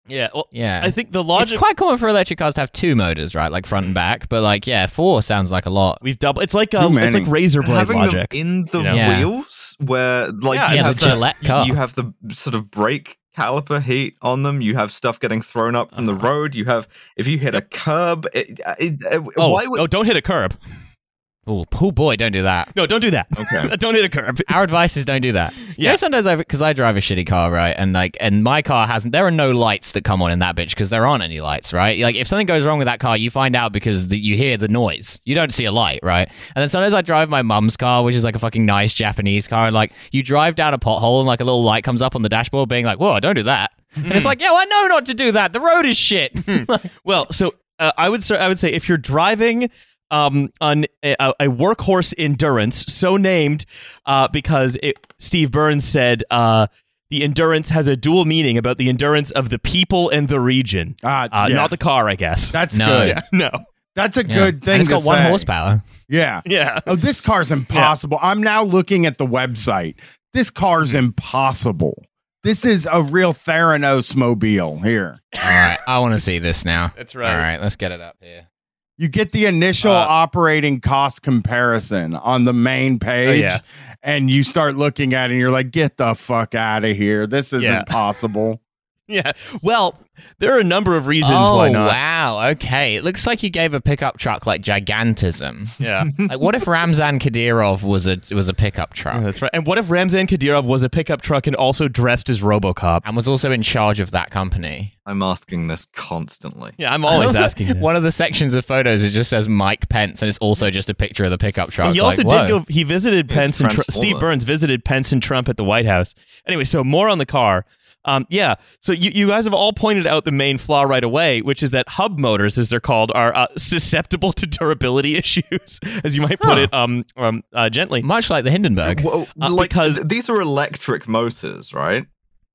Yeah. Well, Yeah. I think the logic It's quite common for electric cars to have two motors, right? Like front and back. But like, yeah, four sounds like a lot. we've doubled. It's like Too um, it's like razor blade Having logic. them in the you know? Yeah. wheels, where like Yeah, you, the have the, Gillette car. you have the sort of brake caliper heat on them. You have stuff getting thrown up from the Uh-huh. road. You have if you hit a curb. It, it, uh, oh, why would oh, don't hit a curb. Oh, poor boy, don't do that. No, don't do that. Okay. don't hit a curb. Our advice is don't do that. You Yeah. know, sometimes I because I drive a shitty car, right? And like, and my car hasn't. There are no lights that come on in that bitch because there aren't any lights, right? Like, if something goes wrong with that car, you find out because the, you hear the noise. You don't see a light, right? And then sometimes I drive my mum's car, which is like a fucking nice Japanese car, and like you drive down a pothole and like a little light comes up on the dashboard, being like, "Whoa, don't do that." And it's like, "Yeah, well, I know not to do that. The road is shit." Well, so uh, I would say, I would say if you're driving um, on a, a workhorse endurance, so named uh, because it, Steve Burns said uh, the endurance has a dual meaning about the endurance of the people and the region, Uh, uh, yeah. not the car, I guess. That's No. good. yeah, no, That's a Yeah. good And thing. it's got to one horsepower. Yeah. yeah. Oh, this car's impossible. I'm now looking at the website. This car's impossible. This is a real Theranos mobile here. All right, I want to see this now. That's right. All right, let's get it up here. You get the initial Uh, operating cost comparison on the main page, Oh, yeah. and you start looking at it and you're like, get the fuck out of here. This isn't Yeah. possible. Yeah. Well, there are a number of reasons oh, why not. wow. Okay. It looks like you gave a pickup truck like gigantism. Yeah. like, what if Ramzan Kadyrov was a was a pickup truck That's right. And what if Ramzan Kadyrov was a pickup truck and also dressed as RoboCop? and was also in charge of that company? I'm asking this constantly. Yeah, I'm always asking. This. One of the sections of photos it just says Mike Pence, and it's also just a picture of the pickup truck. Well, he also Like, did whoa. go. He visited He's Pence and Tr- Steve Burns visited Pence and Trump at the White House. Anyway, so more on the car. Um, yeah, so you, you guys have all pointed out the main flaw right away, which is that hub motors, as they're called, are uh, susceptible to durability issues, as you might put Huh. it um, um uh, gently. much like the Hindenburg. Well, Uh, like, because- these are electric motors, right?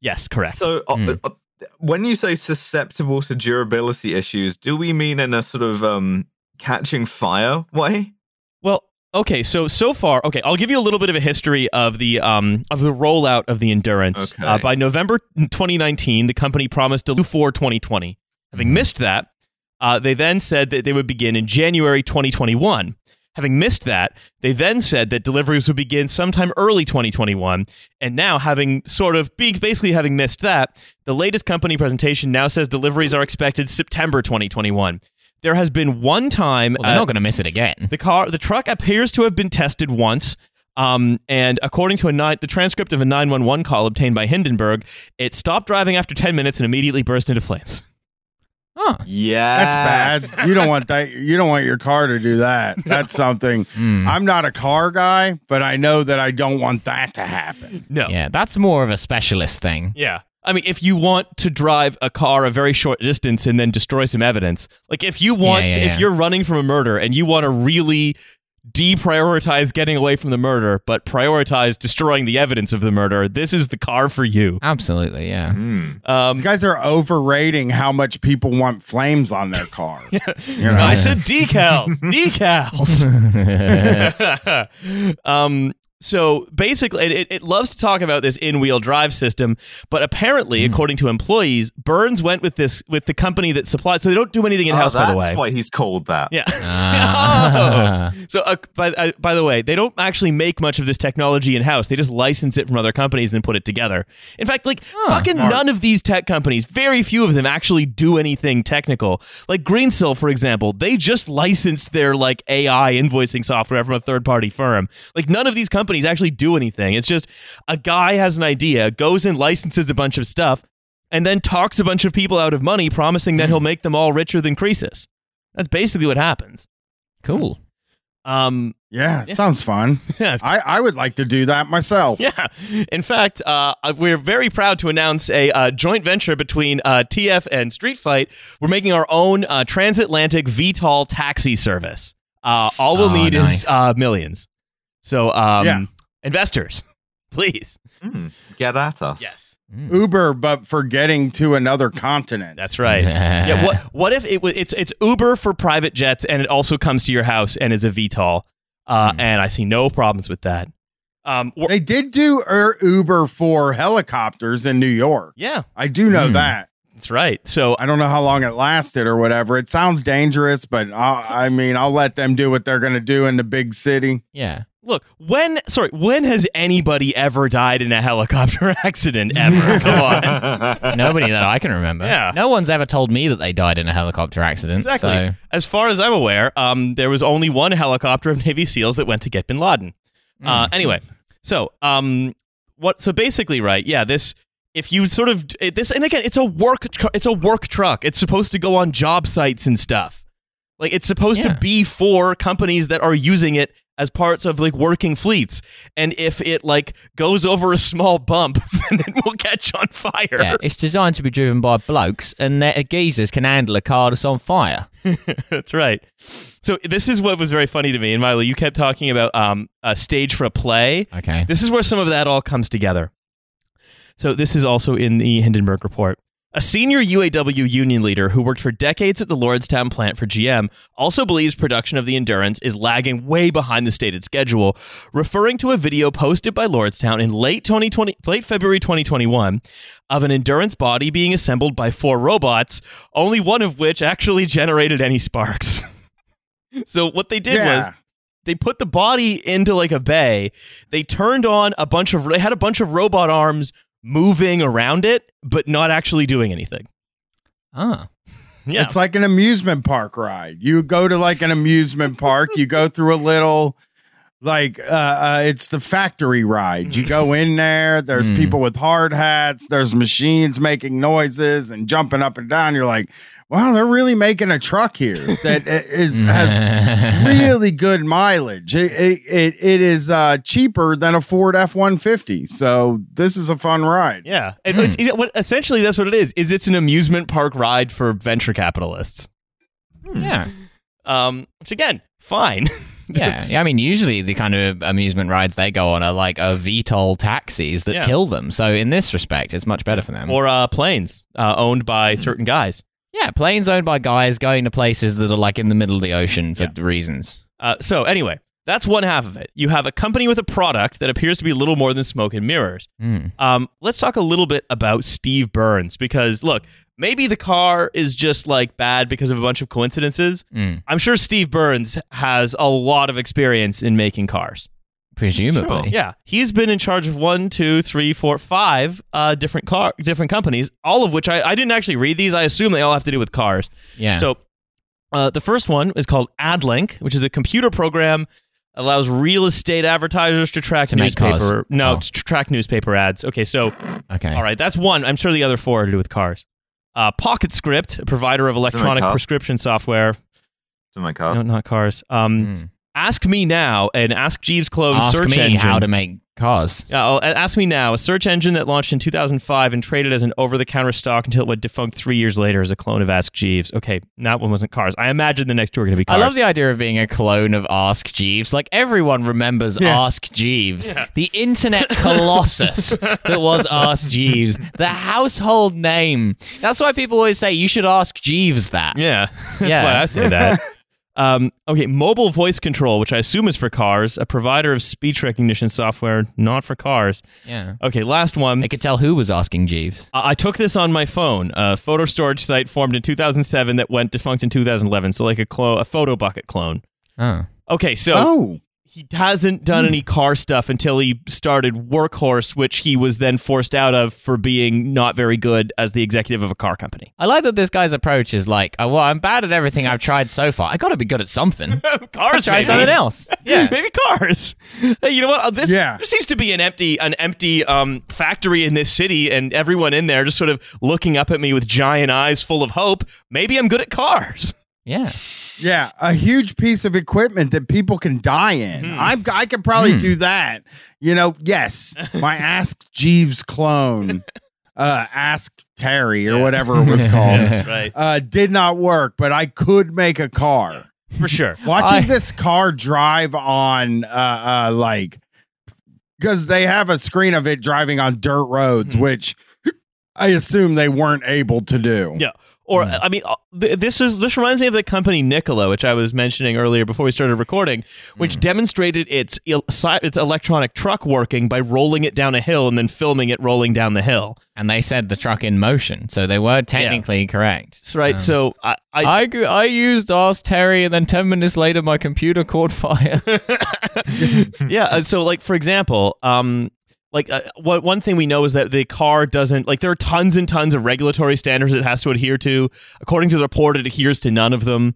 Yes, correct. So, uh, when you say susceptible to durability issues, do we mean in a sort of um, catching fire way? Well, okay, so so far, okay, I'll give you a little bit of a history of the um of the rollout of the endurance. Okay. Uh, by November 2019, the company promised to do for 2020. Having missed that, uh, they then said that they would begin in January 2021. Having missed that, they then said that deliveries would begin sometime early 2021. And now, having sort of being basically having missed that, the latest company presentation now says deliveries are expected September 2021. There has been one time Well, they're uh, not going to miss it again. the car, the truck appears to have been tested once. Um, and according to a ni- the transcript of a 911 call obtained by Hindenburg, it stopped driving after 10 minutes and immediately burst into flames. Oh, Yeah, That's bad. You don't want that. You don't want your car to do that. That's something. Hmm. I'm not a car guy, but I know that I don't want that to happen. No. yeah, that's more of a specialist thing. Yeah. I mean, if you want to drive a car a very short distance and then destroy some evidence, like if you want, Yeah, yeah, if yeah. you're running from a murder and you want to really deprioritize getting away from the murder, but prioritize destroying the evidence of the murder, this is the car for you. Absolutely, yeah. Hmm. Um, These guys are overrating how much people want flames on their car. You know? I said decals, decals. um, so basically, it, it loves to talk about this in-wheel drive system, but apparently, Hmm. according to employees, Burns went with this with the company that supplies. So they don't do anything in house, oh, by the way. That's why he's called that. Yeah. Ah. So, uh, by, uh, by the way, they don't actually make much of this technology in house. They just license it from other companies and put it together. In fact, like fucking none of these tech companies, very few of them actually do anything technical. Like Greensill, for example, they just licensed their like AI invoicing software from a third party firm. Like none of these companies actually do anything. It's just a guy has an idea, goes and licenses a bunch of stuff, and then talks a bunch of people out of money, promising that he'll make them all richer than Croesus. That's basically what happens. cool. Um, yeah, sounds fun. yeah, I, I would like to do that myself. Yeah. In fact, uh, we're very proud to announce a uh, joint venture between uh, TF and Street Fight. We're making our own uh, transatlantic VTOL taxi service. Uh, all we'll Oh, need nice. is uh, millions. So, um, Yeah. investors, please. Hmm. Get at us. Yes. Uber, but for getting to another continent. That's right. yeah. What What if it was? It's it's Uber for private jets, and it also comes to your house and is a VTOL. Uh, Hmm. And I see no problems with that. Um, we're- They did do Ur- Uber for helicopters in New York. yeah, I do know Hmm. that. that's right. So I don't know how long it lasted or whatever. It sounds dangerous, but I, I mean, I'll let them do what they're going to do in the big city. Yeah. Look, when sorry, when has anybody ever died in a helicopter accident ever? Come on. Nobody that I can remember. Yeah. No one's ever told me that they died in a helicopter accident. Exactly. So, As far as I'm aware, um, there was only one helicopter of Navy SEALs that went to get Bin Laden. Uh, anyway, so um, what? So basically, right? Yeah, this. If you sort of this, and again, it's a work. It's a work truck. It's supposed to go on job sites and stuff. Like it's supposed Yeah. to be for companies that are using it as parts of like working fleets. And if it like goes over a small bump, then it will catch on fire. yeah, it's designed to be driven by blokes, and their geezers can handle a car that's on fire. That's right. So this is what was very funny to me. And Milo, you kept talking about um, a stage for a play. Okay. This is where some of that all comes together. So this is also in the Hindenburg report. A senior UAW union leader who worked for decades at the Lordstown plant for GM also believes production of the Endurance is lagging way behind the stated schedule, referring to a video posted by Lordstown in late 2020, late February 2021 of an Endurance body being assembled by four robots, only one of which actually generated any sparks. so what they did was they put the body into like a bay. They turned on a bunch of they had a bunch of robot arms moving around it, but not actually doing anything. Ah. Yeah. It's like an amusement park ride. You go to like an amusement park, you go through a little like uh, uh it's the factory ride. You go in there, there's Hmm. people with hard hats, there's machines making noises and jumping up and down. You're like, wow, they're really making a truck here that i- is has really good mileage. It, it, it, it is uh, cheaper than a Ford F one fifty. So this is a fun ride. yeah. And it's, you know, what, essentially that's what it is. Is it's an amusement park ride for venture capitalists. yeah. Um, which again, fine. Yeah. yeah. I mean, usually the kind of amusement rides they go on are like a VTOL taxis that Yeah. kill them. So in this respect, it's much better for them. or uh, planes uh, owned by certain guys. Yeah, planes owned by guys going to places that are like in the middle of the ocean for Yeah. reasons. Uh, so anyway, that's one half of it. You have a company with a product that appears to be a little more than smoke and mirrors. Mm. Um, let's talk a little bit about Steve Burns because look, maybe the car is just like bad because of a bunch of coincidences. Mm. I'm sure Steve Burns has a lot of experience in making cars. Presumably. Yeah, he's been in charge of one, two, three, four, five uh, different car, different companies. All of which I, I didn't actually read these. I assume they all have to do with cars. Yeah. So, uh, the first one is called AdLink, which is a computer program allows real estate advertisers to track To newspaper. No, Oh. to track newspaper ads. Okay, so okay. all right, that's one. I'm sure the other four are to do with cars. Uh, PocketScript, a provider of electronic prescription software. To my car. No, not cars. Um, Mm. Ask Me Now, and Ask Jeeves clone Ask search me engine. how to make cars. Yeah, oh, Ask Me Now, a search engine that launched in 2005 and traded as an over-the-counter stock until it went defunct three years later as a clone of Ask Jeeves. Okay, that one wasn't cars. I imagine the next two are going to be cars. I love the idea of being a clone of Ask Jeeves. Like everyone remembers Yeah. Ask Jeeves, the internet colossus that was Ask Jeeves, the household name. That's why people always say you should ask Jeeves that. Yeah, that's Yeah. why I say that. Um, okay, mobile voice control, which I assume is for cars, a provider of speech recognition software, not for cars. Yeah. Okay, last one. They could tell who was asking Jeeves. I I took this on my phone. A photo storage site formed in 2007 that went defunct in 2011. So like a clone, a photo bucket clone. Oh. Okay, so Oh, he hasn't done any car stuff until he started Workhorse, which he was then forced out of for being not very good as the executive of a car company. I like that this guy's approach is like, oh, well, I'm bad at everything I've tried so far. I got to be good at something. cars, Try maybe. something else. Yeah. maybe cars. Hey, you know what? Uh, This Yeah. there seems to be an empty an empty um, factory in this city, and everyone in there just sort of looking up at me with giant eyes full of hope. Maybe I'm good at cars. Yeah. yeah, a huge piece of equipment that people can die in. Hmm. I I could probably Hmm. do that. You know, yes, my Ask Jeeves clone, uh, Ask Terry or Yeah. whatever it was called, That's right, uh, did not work, but I could make a car. for sure. Watching I- this car drive on, uh, uh, like, because they have a screen of it driving on dirt roads, Mhm. which I assume they weren't able to do. Yeah. Or Hmm. I mean, uh, this is this reminds me of the company Nikola, which I was mentioning earlier before we started recording, which demonstrated its its electronic truck working by rolling it down a hill and then filming it rolling down the hill. And they said the truck in motion, so they were technically correct. So, right. Um, so I used Ask Terry, and then 10 minutes later, my computer caught fire. yeah. So, like for example, um, like uh, what one thing we know is that the car doesn't like there are tons and tons of regulatory standards it has to adhere to. According to the report, it adheres to none of them.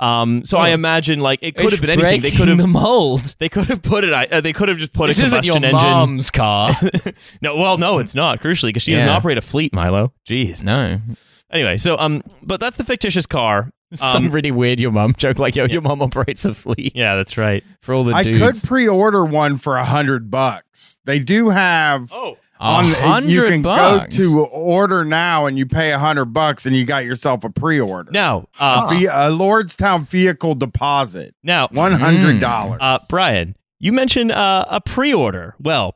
Um, so I Oh. imagine like it could It's have been anything. They could have the mold. they could have put it. Uh, they could have just put This a isn't your combustion engine. mom's car. no, well, no, it's not. Crucially, because she doesn't operate a fleet, Milo. Jeez. no. Anyway, so um, but that's the fictitious car. Some Um, really weird your mom joke, like, yo, your mom operates a fleet yeah, that's right. for all the I dudes. could pre-order one for a hundred bucks. They do have Oh, A on you can bucks. go to order now and you pay a hundred bucks and you got yourself a pre-order. now, uh, Ve- a Lordstown vehicle deposit, now, one hundred dollars. Uh, Brian, you mentioned uh, a pre-order. Well,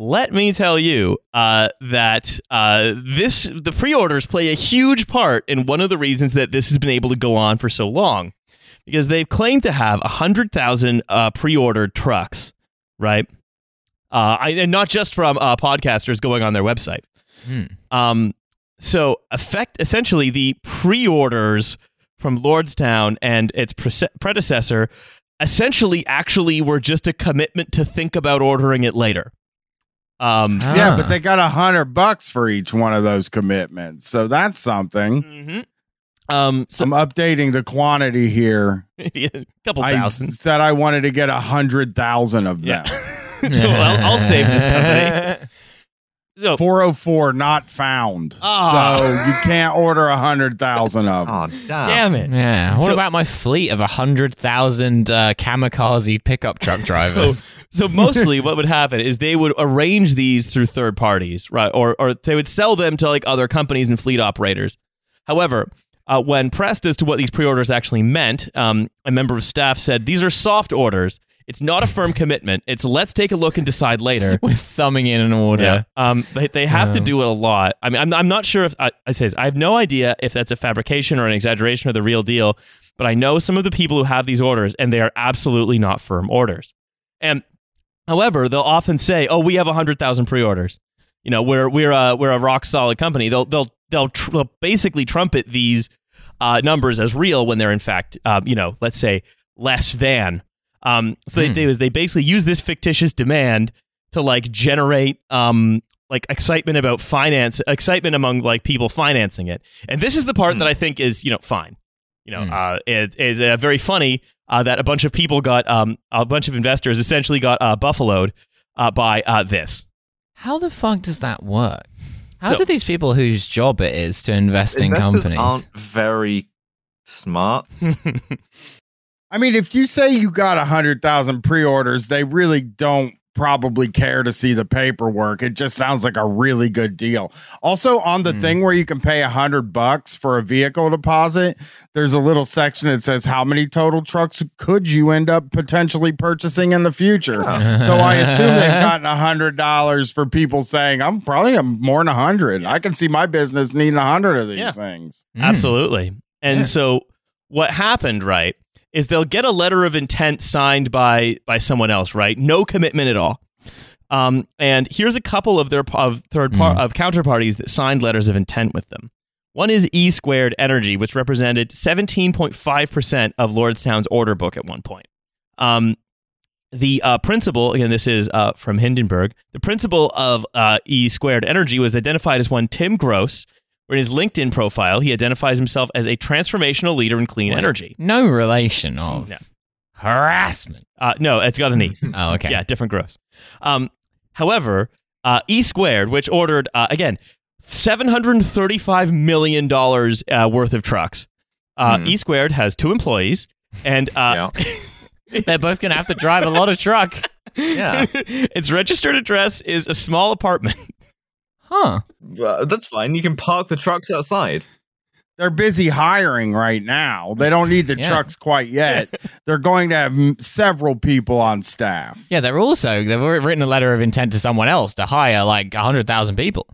let me tell you uh, that uh, this the pre-orders play a huge part in one of the reasons that this has been able to go on for so long, because they've claimed to have hundred thousand uh, pre-ordered trucks, right? Uh, I, and not just from uh, podcasters going on their website. Hmm. Um, so effect essentially the pre-orders from Lordstown and its prece- predecessor essentially actually were just a commitment to think about ordering it later. Um, yeah, Ah. but they got a hundred bucks for each one of those commitments, so that's something. mhm. um, so I'm updating the quantity here. a couple I thousand. said I wanted to get a hundred thousand of them. Yeah. well, I'll save this company. So 404 not found. Ah. So you can't order a hundred thousand of them. Oh, damn. damn it. Yeah. What So- about my fleet of 100,000 uh, kamikaze pickup truck drivers? So mostly what would happen is they would arrange these through third parties, right? Or or they would sell them to like other companies and fleet operators. However, uh, when pressed as to what these pre-orders actually meant, um, a member of staff said these are soft orders. It's not a firm commitment. It's let's take a look and decide later. With thumbing in an order. Yeah. Um, they, they have to Um. do it a lot. I mean, I'm, I'm not sure if I, I says I have no idea if that's a fabrication or an exaggeration or the real deal, but I know some of the people who have these orders and they are absolutely not firm orders. And however, they'll often say, "Oh, we have hundred thousand pre-orders." You know, we're we're a we're a rock solid company. They'll they'll they'll, tr- they'll basically trumpet these uh, numbers as real when they're in fact, um, you know, let's say less than. Um, so they Hmm. do is they basically use this fictitious demand to like generate um like excitement about finance excitement among like people financing it and this is the part Hmm. that i think is you know fine you know Hmm. uh it is uh, very funny uh, that a bunch of people got um a bunch of investors essentially got uh buffaloed uh by uh this How the fuck does that work? How So- do these people whose job it is to invest in companies? aren't very smart. I mean, if you say you got a hundred thousand pre-orders, they really don't probably care to see the paperwork. It just sounds like a really good deal. Also, on the Hmm. thing where you can pay a hundred bucks for a vehicle deposit, there's a little section that says how many total trucks could you end up potentially purchasing in the future. So I assume they've gotten a hundred dollars for people saying I'm probably am more than a hundred. I can see my business needing a hundred of these Yeah. things. Mm. Absolutely. And Yeah. so what happened, right, is they'll get a letter of intent signed by by someone else, right? No commitment at all. Um, and here's a couple of their of third par- Mm. of counterparties that signed letters of intent with them. One is E Squared Energy, which represented 17.5% of Lordstown's order book at one point. Um, the uh, principal, again, this is uh, from Hindenburg, the principal of uh, E Squared Energy was identified as one Tim Gross, where in his LinkedIn profile, he identifies himself as a transformational leader in clean Wait. energy. No relation of No. harassment. Uh, no, it's got an E. Oh, okay. Yeah, different gross. Um, however, uh, E Squared, which ordered, uh, again, $735 million uh, worth of trucks. Uh, Hmm. E Squared has two employees, and uh, They're both going to have to drive a lot of truck. Yeah. its registered address is a small apartment. Huh. Well, that's fine. You can park the trucks outside. they're busy hiring right now. They don't need the Yeah. trucks quite yet. they're going to have m- several people on staff. Yeah, they're also, they've already written a letter of intent to someone else to hire like 100,000 people.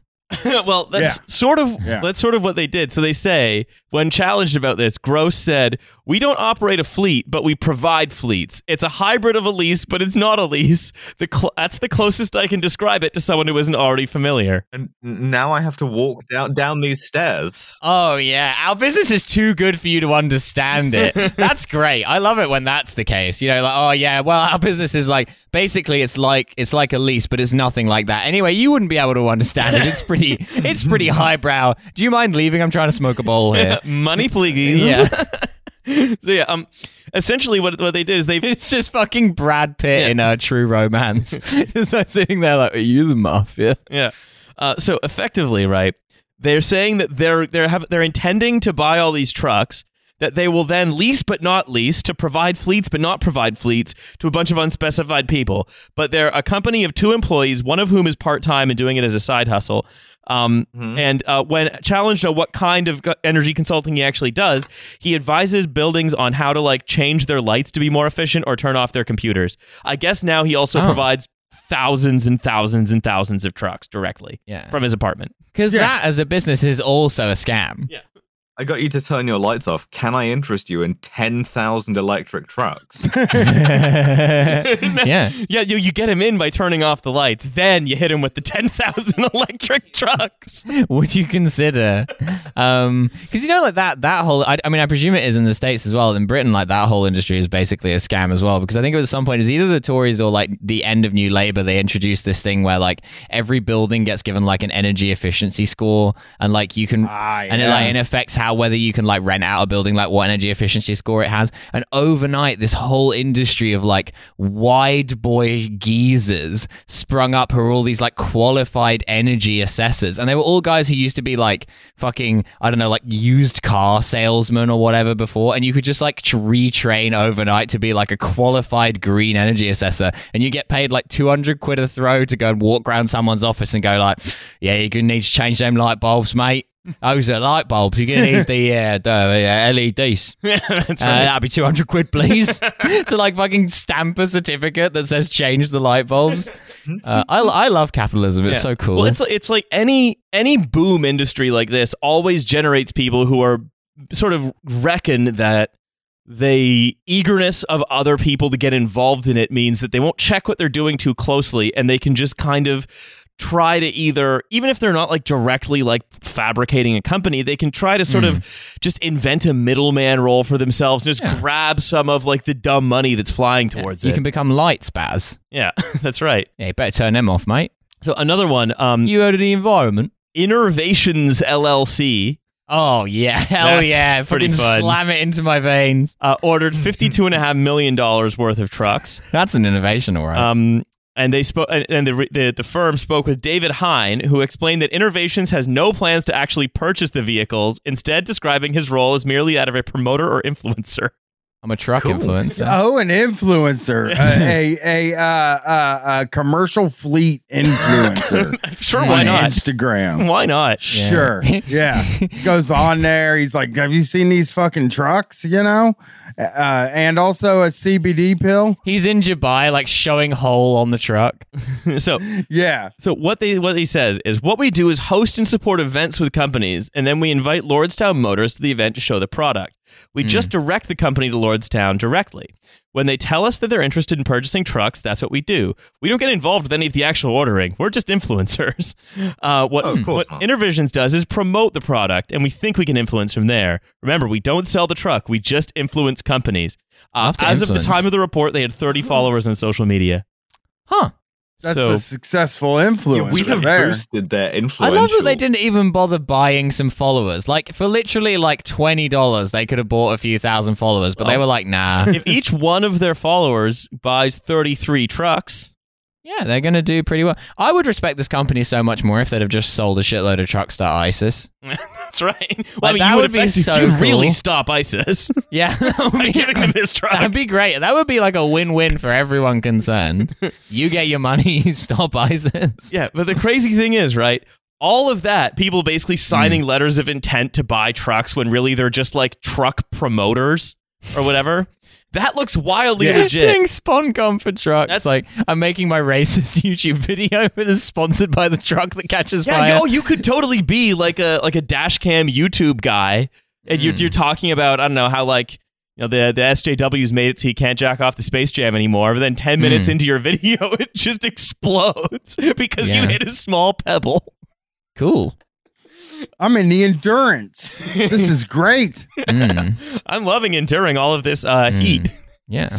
well, that's sort of Yeah. that's sort of what they did. So they say when challenged about this, Gross said, "We don't operate a fleet, but we provide fleets. It's a hybrid of a lease, but it's not a lease. The cl- that's the closest I can describe it to someone who isn't already familiar." And now I have to walk down down these stairs. Oh, yeah. Our business is too good for you to understand it. that's great. I love it when that's the case. You know, like, oh, yeah, well, our business is like, basically, it's like, it's like a lease, but it's nothing like that. Anyway, you wouldn't be able to understand it. It's pretty, it's pretty highbrow. Do you mind leaving? I'm trying to smoke a bowl here. Money, please. Yeah. so yeah, um, essentially what what they did is they It's just fucking Brad Pitt Yeah. in a True Romance. just like sitting there like, are you the mafia? Yeah. Uh, so effectively, right? They're saying that they're they're have they're intending to buy all these trucks that they will then lease but not lease to provide fleets but not provide fleets to a bunch of unspecified people. But they're a company of two employees, one of whom is part time and doing it as a side hustle. Um, Mhm. And uh, when challenged on what kind of energy consulting he actually does, he advises buildings on how to like change their lights to be more efficient or turn off their computers. I guess now he also Oh. provides thousands and thousands and thousands of trucks directly Yeah. from his apartment. Because Yeah. that as a business is also a scam. I got you to turn your lights off. Can I interest you in 10,000 electric trucks? yeah. Yeah, you, you get him in by turning off the lights. Then you hit him with the 10,000 electric trucks. Would you consider? Um, because you know, like that that whole. I, I mean, I presume it is in the states as well. In Britain, like that whole industry is basically a scam as well. Because I think it was at some point it was either the Tories or like the end of New Labour. They introduced this thing where like every building gets given like an energy efficiency score, and like you can Ah, and it yeah. like it affects how whether you can like rent out a building, like what energy efficiency score it has. And overnight, this whole industry of like wide boy geezers sprung up who are all these like qualified energy assessors, and they were all guys who used to be like fucking I don't know like used car salesmen or whatever before, and you could just like retrain overnight to be like a qualified green energy assessor, and you get paid like two hundred quid a throw to go and walk around someone's office and go like, yeah, you're gonna need to change them light bulbs, mate. Those are light bulbs. You're gonna need the uh, the uh, LEDs. That's Uh, that'd be two hundred quid, please. to like fucking stamp a certificate that says change the light bulbs. Uh, I I love capitalism. It's Yeah. so cool. Well, it's it's like any any boom industry like this always generates people who are sort of reckon that the eagerness of other people to get involved in it means that they won't check what they're doing too closely and they can just kind of try to either even if they're not like directly like fabricating a company they can try to sort of just invent a middleman role for themselves just Yeah. grab some of like the dumb money that's flying towards you it can become light spaz. yeah that's right Yeah, you better turn them off, mate. so another one um You heard of the environment. innovations llc Oh yeah, hell That's yeah! pretty Fucking fun. slam it into my veins. uh, ordered $52.5 million worth of trucks. That's an innovation, all right. Um, and they spoke, and the, the the firm spoke with David Hine, who explained that Innovations has no plans to actually purchase the vehicles, instead describing his role as merely that of a promoter or influencer. I'm a truck influencer. Oh, an influencer, a a, a uh, uh, uh, commercial fleet influencer. Sure, on why not? Instagram. Why not? Sure. Yeah. Goes on there. He's like, Have you seen these fucking trucks? You know? Uh, and also a CBD pill. He's in Dubai, like showing hole on the truck. so, Yeah. so what they what he says is what we do is host and support events with companies, and then we invite Lordstown Motors to the event to show the product. We just direct the company to Lordstown directly. When they tell us that they're interested in purchasing trucks, that's what we do. We don't get involved with any of the actual ordering. We're just influencers. Uh, what Oh, what. Innovations does is promote the product, and we think we can influence from there. Remember, we don't sell the truck; we just influence companies. Uh, as of the time of the report, they had 30 followers on social media. Huh. That's So- a successful influence. we have there. boosted their influence. I love that they didn't even bother buying some followers. Like for literally like twenty dollars, they could have bought a few thousand followers, but they were like, nah. if each one of their followers buys 33 trucks, yeah, they're gonna do pretty well. I would respect this company so much more if they'd have just sold a shitload of trucks to ISIS. that's right. Well, Like, I mean, that you would would be effectively- so you'd really cool. stop ISIS Yeah, that would by be- giving them this truck. That'd be great. That would be like a win-win for everyone concerned. you get your money, you stop ISIS. Yeah, but the crazy thing is, right? All of that, people basically signing Hmm. letters of intent to buy trucks when really they're just like truck promoters or whatever. That looks wildly Yeah. legit. Doing SponCon for trucks. That's- like I'm making my racist YouTube video that is sponsored by the truck that catches Yeah, fire. yo, you could totally be like a like a dash cam YouTube guy, and you're Hmm. you're talking about I don't know how like you know the the SJW's made it so you can't jack off the Space Jam anymore. But then ten minutes Hmm. into your video, it just explodes because you hit a small pebble. Cool. I'm in the endurance. This is great. Mm, I'm loving enduring all of this uh, Hmm. heat. yeah.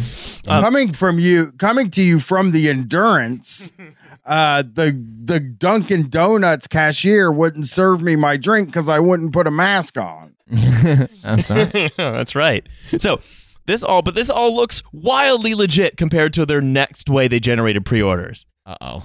Um, coming from you, coming to you from the endurance. Uh, the the Dunkin' Donuts cashier wouldn't serve me my drink because I wouldn't put a mask on. That's all right. That's right. So this all, but this all looks wildly legit compared to their next way they generated pre-orders. Uh oh.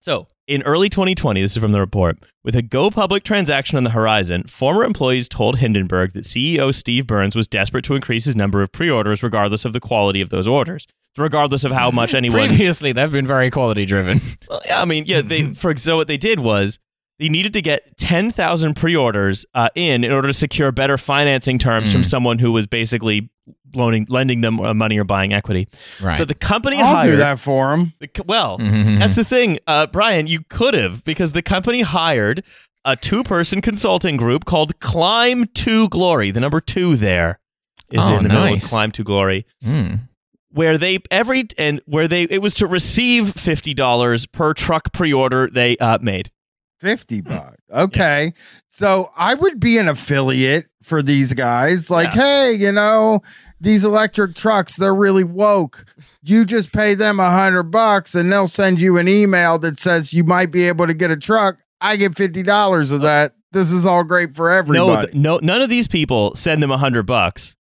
So, in early 2020, this is from the report, with a go public transaction on the horizon, former employees told Hindenburg that CEO Steve Burns was desperate to increase his number of pre orders regardless of the quality of those orders. Regardless of how much anyone. Previously, they've been very quality driven. Well, yeah, I mean, yeah, they, for so what they did was they needed to get 10,000 pre orders uh, in in order to secure better financing terms from Mm. someone who was basically loaning, lending them uh, money or buying equity. Right. So the company I'll hired. do that for him. the co- well, Mhm. that's the thing, uh, Brian. You could have because the company hired a two-person consulting group called Climb to Glory. The number two there is Oh, in the middle of. Climb to Glory, Mm. where they every and where they it was to receive fifty dollars per truck pre-order they uh, made. 50 bucks. Okay. So I would be an affiliate for these guys. Like, hey, you know, these electric trucks, they're really woke. You just pay them a hundred bucks and they'll send you an email that says you might be able to get a truck. I get $50 of that. This is all great for No, everybody. th- no, none of these people send them a hundred bucks.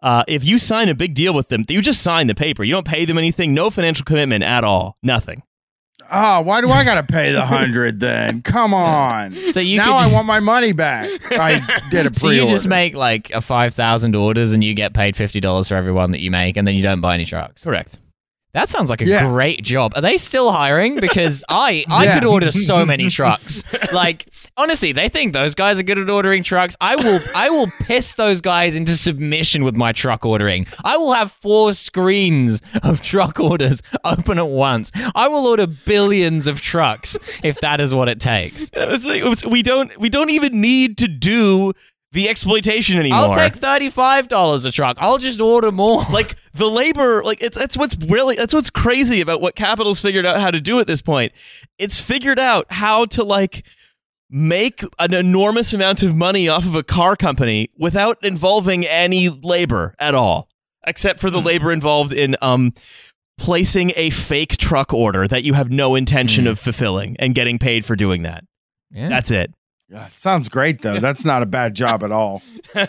Uh, if you sign a big deal with them, you just sign the paper. You don't pay them anything. No financial commitment at all. Nothing. Oh, why do I got to pay the hundred then? Come on. So you now could, I want my money back. I did a pre. So pre you just make like a five thousand orders, and you get paid fifty dollars for every one that you make, and then you don't buy any trucks. Correct. That sounds like a Yeah. great job. Are they still hiring? Because I I Yeah. could order so many trucks. Like honestly, they think those guys are good at ordering trucks. I will I will piss those guys into submission with my truck ordering. I will have four screens of truck orders open at once. I will order billions of trucks if that is what it takes. It's like- it's- we don't we don't even need to do the exploitation anymore. I'll take thirty-five dollars a truck. I'll just order more. like the labor like it's that's what's really that's what's crazy about what capital's figured out how to do at this point it's figured out how to like make an enormous amount of money off of a car company without involving any labor at all except for the labor involved in um placing a fake truck order that you have no intention of fulfilling and getting paid for doing that Yeah. that's it Yeah, sounds great though. That's not a bad job at all. I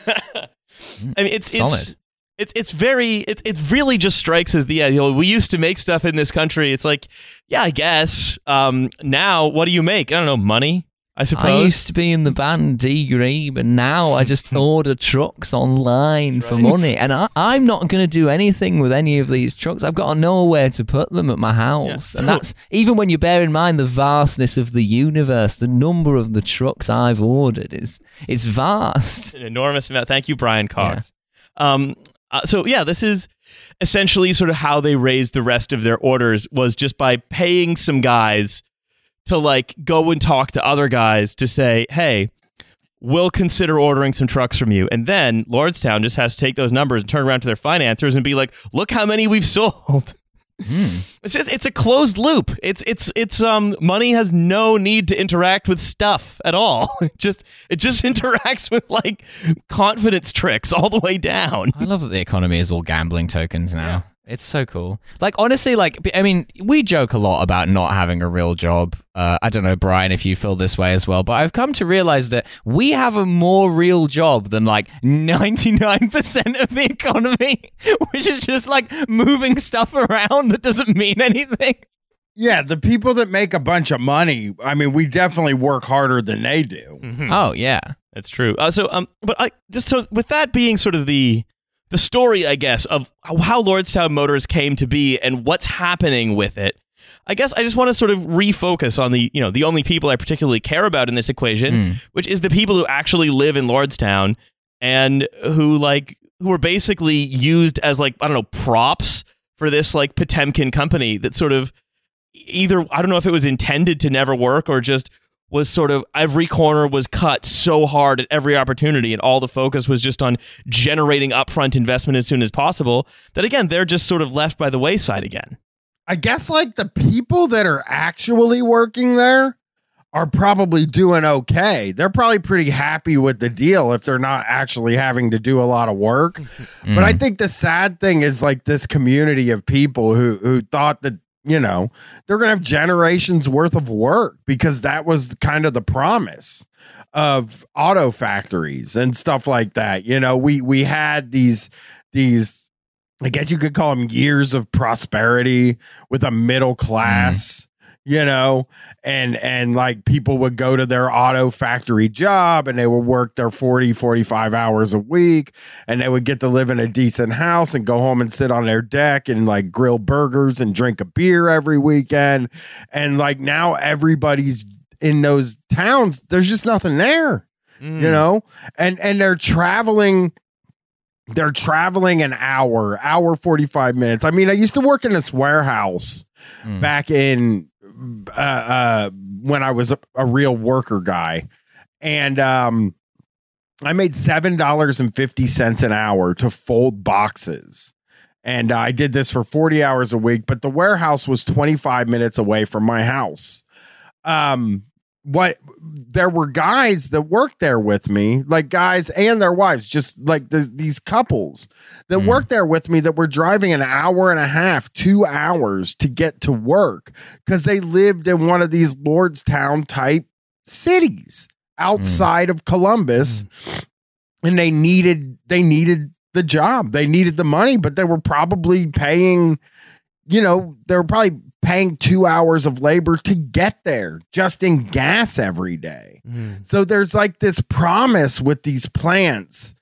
mean, it's it's Solid. it's it's very it's it really just strikes as the yeah, you know, we used to make stuff in this country. It's like yeah, I guess. Um, now what do you make? I don't know, money. I suppose. I used to be in the band D:Ream, and now I just order trucks online for money. And I, I'm not going to do anything with any of these trucks. I've got to know where to put them at my house. so- and that's even when you bear in mind the vastness of the universe, the number of the trucks I've ordered is it's vast. an enormous amount. Thank you, Brian Cox. Um, uh, so yeah, this is essentially sort of how they raised the rest of their orders was just by paying some guys to like go and talk to other guys to say, hey. We'll consider ordering some trucks from you. And then Lordstown just has to take those numbers and turn around to their financiers and be like, look how many we've sold. It's just, it's a closed loop. It's it's it's um money has no need to interact with stuff at all. It just it just interacts with like confidence tricks all the way down. I love that the economy is all gambling tokens now. It's so cool. Like honestly, like I mean, we joke a lot about not having a real job. Uh, I don't know, Bryan, if you feel this way as well, but I've come to realize that we have a more real job than like ninety nine percent of the economy, which is just like moving stuff around that doesn't mean anything. Yeah, the people that make a bunch of money, I mean, we definitely work harder than they do. Oh yeah, That's true. Uh, so um but I just so with that being sort of the the story I guess of how Lordstown Motors came to be and what's happening with it. I guess I just want to sort of refocus on the, you know, the only people I particularly care about in this equation, hmm. which is the people who actually live in Lordstown and who like who were basically used as like I don't know props for this like Potemkin company that sort of either I don't know if it was intended to never work or just was sort of every corner was cut so hard at every opportunity and all the focus was just on generating upfront investment as soon as possible that again they're just sort of left by the wayside again. I guess like the people that are actually working there are probably doing okay. They're probably pretty happy with the deal if they're not actually having to do a lot of work. But I mm. think the sad thing is like this community of people who who thought that you know they're gonna have generations worth of work because that was kind of the promise of auto factories and stuff like that. You know, we we had these these I guess you could call them years of prosperity with a middle mm-hmm. class, you know, and and like people would go to their auto factory job and they would work their 40 45 hours a week and they would get to live in a decent house and go home and sit on their deck and like grill burgers and drink a beer every weekend and like now everybody's in those towns there's just nothing there Mm. you know and and they're traveling they're traveling an hour hour 45 minutes i mean i used to work in this warehouse Mm. back in uh uh when i was a, a real worker guy. And um i made seven dollars and fifty cents an hour to fold boxes. And i did this for 40 hours a week but the warehouse was 25 minutes away from my house. Um what there were guys that worked there with me, like guys and their wives, just like the, these couples that Mm. worked there with me that were driving an hour and a half, two hours to get to work because they lived in one of these Lordstown type cities outside of Columbus and they needed they needed the job. They needed the money, but they were probably paying, you know, they were probably paying two hours of labor to get there just in gas every day. Mm. So there's like this promise with these plants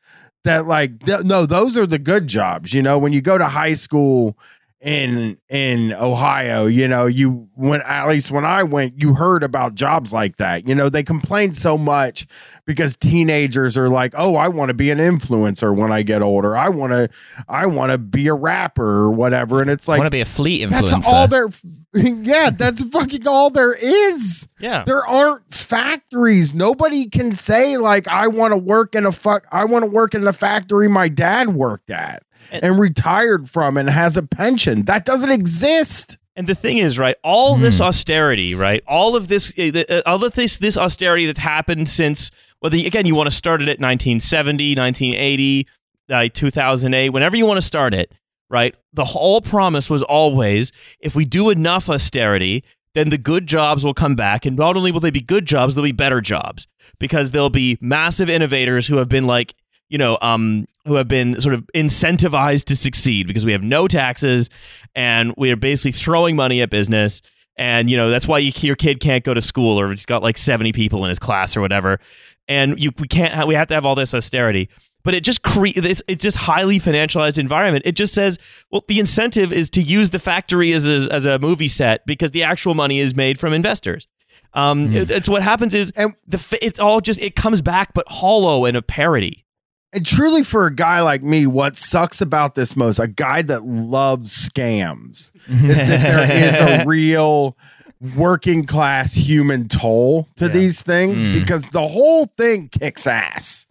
that like th- no, those are the good jobs. You know, when you go to high school in in Ohio. You know, you when at least when I went, you heard about jobs like that. You know, they complain so much because teenagers are like, "Oh, I want to be an influencer when I get older. I want to I want to be a rapper or whatever." And it's I like want to be a fleet influencer. that's all there Yeah, that's fucking all there is. Yeah. There aren't factories. Nobody can say like I want to work in a fuck I want to work in the factory my dad worked at And- and, retired from and has a pension. That doesn't exist. And the thing is, right, all this austerity, right, all of this, the- uh, all of this, this austerity that's happened since, whether again you want to start it at 1970, 1980, uh, 2008, whenever you want to start it, right, the whole promise was always if we do enough austerity, then the good jobs will come back, and not only will they be good jobs, they'll be better jobs because there'll be massive innovators who have been like you know, um, who have been sort of incentivized to succeed because we have no taxes and we are basically throwing money at business. And you know that's why you, your kid can't go to school, or he's got like seventy people in his class or whatever. And you we can't have, we have to have all this austerity. But it just creates, it's, it's just highly financialized environment. It just says, well, the incentive is to use the factory as a, as a movie set because the actual money is made from investors. Um, it- it's what happens is and, the, it's all just it comes back but hollow and a parody. And truly, for a guy like me, what sucks about this most, a guy that loves scams, is that there is a real working class human toll to Yeah. these things Mm. because the whole thing kicks ass.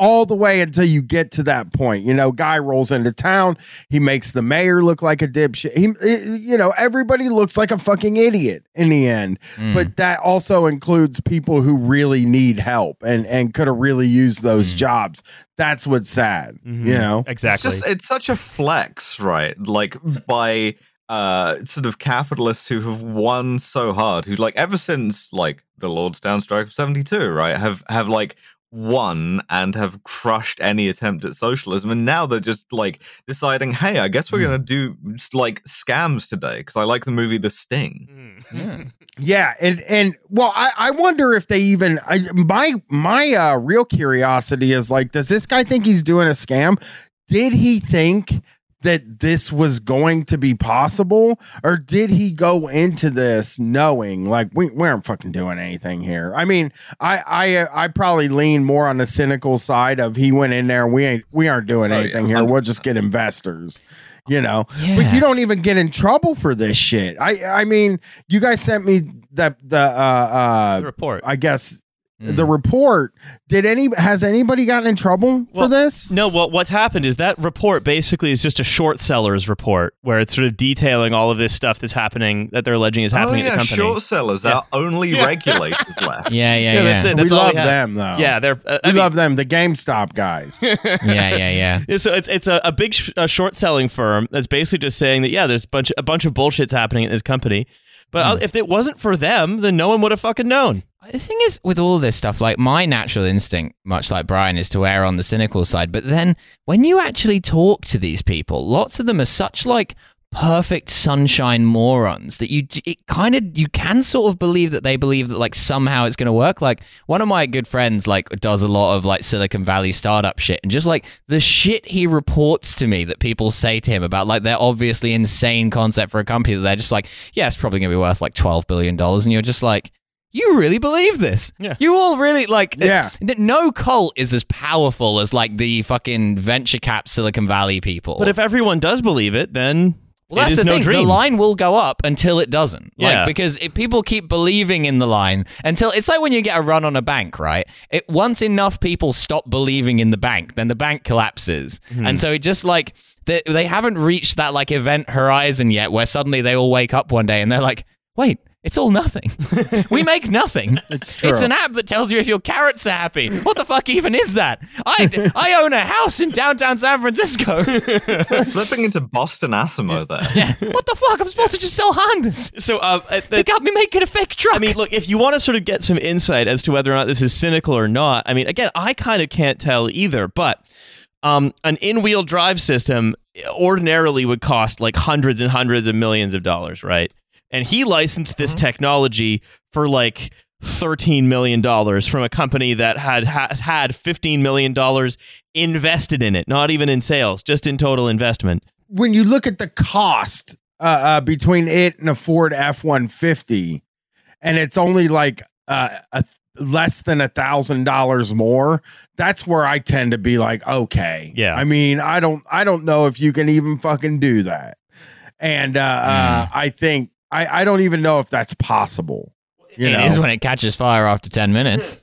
All the way until you get to that point, you know, guy rolls into town. He makes the mayor look like a dipshit. He, eh, you know, everybody looks like a fucking idiot in the end Mm. but that also includes people who really need help and and could have really used those Mm. jobs that's what's sad Mhm. you know Exactly. It's just it's such a flex, right? Like by uh sort of capitalists who have won so hard, who like ever since like the Lordstown strike of 72, right? Have have like won and have crushed any attempt at socialism and now they're just like deciding hey i guess we're Hmm. gonna do like scams today because i like the movie the sting Yeah. yeah and and well i i wonder if they even I, my my uh real curiosity is like does this guy think he's doing a scam did he think that this was going to be possible? Or did he go into this knowing like we, we aren't fucking doing anything here? I mean i i uh, i probably lean more on the cynical side of he went in there we ain't we aren't doing Oh, yeah, anything here. we'll just get investors you know? But you don't even get in trouble for this shit. I i mean you guys sent me that the uh the uh report. i guess Mm. the report did any has anybody gotten in trouble Well, for this No, well, what's happened is that report basically is just a short seller's report where it's sort of detailing all of this stuff that's happening that they're alleging is oh happening yeah at the company. short sellers Yeah. are only regulators left Yeah, yeah, Yeah, yeah. that's it. we That's all love we them though Yeah, they're. Uh, I we mean, love them the gamestop guys yeah, yeah, yeah. Yeah, so it's it's a, a big sh- a short selling firm that's basically just saying that yeah, there's a bunch a bunch of bullshit's happening at this company, but uh, if it wasn't for them, then no one would have fucking known. The thing is, with all this stuff, like my natural instinct, much like Bryan, is to err on the cynical side. But then when you actually talk to these people, lots of them are such like perfect sunshine morons that you it kind of you can sort of believe that they believe that like somehow it's going to work like one of my good friends like does a lot of like silicon valley startup shit and just like the shit he reports to me that people say to him about like their obviously insane concept for a company that they're just like yeah it's probably going to be worth like 12 billion dollars and you're just like you really believe this Yeah. you all really like Yeah. uh, no cult is as powerful as like the fucking venture cap silicon valley people But if everyone does believe it, then well, that's the no thing. dream. The line will go up until it doesn't. Yeah. Because if people keep believing in the line until it's like when you get a run on a bank, right? It once enough people stop believing in the bank, then the bank collapses. Mm-hmm. And so it just like they, they haven't reached that like event horizon yet where suddenly they all wake up one day and they're like, "Wait, it's all nothing. we make nothing. It's true. It's an app that tells you if your carrots are happy. What the fuck even is that? I, I own a house in downtown San Francisco. Slipping into Boston Asimo there. Yeah. what the fuck? I'm supposed to just sell Hondas. so uh, uh, They got me making a fake truck. I mean, look, if you want to sort of get some insight as to whether or not this is cynical or not, I mean, again, I kind of can't tell either, but um, an in wheel drive system ordinarily would cost like hundreds and hundreds of millions of dollars, right? And he licensed this technology for like $13 million from a company that had has had $15 million invested in it, not even in sales, just in total investment. when you look at the cost uh, uh, between it and a Ford F one fifty, and it's only like uh, a less than a thousand dollars more, that's where I tend to be like, okay, Yeah. I mean, I don't, I don't know if you can even fucking do that, and uh, uh, I think I, I don't even know if that's possible. You It know, is when it catches fire after 10 minutes.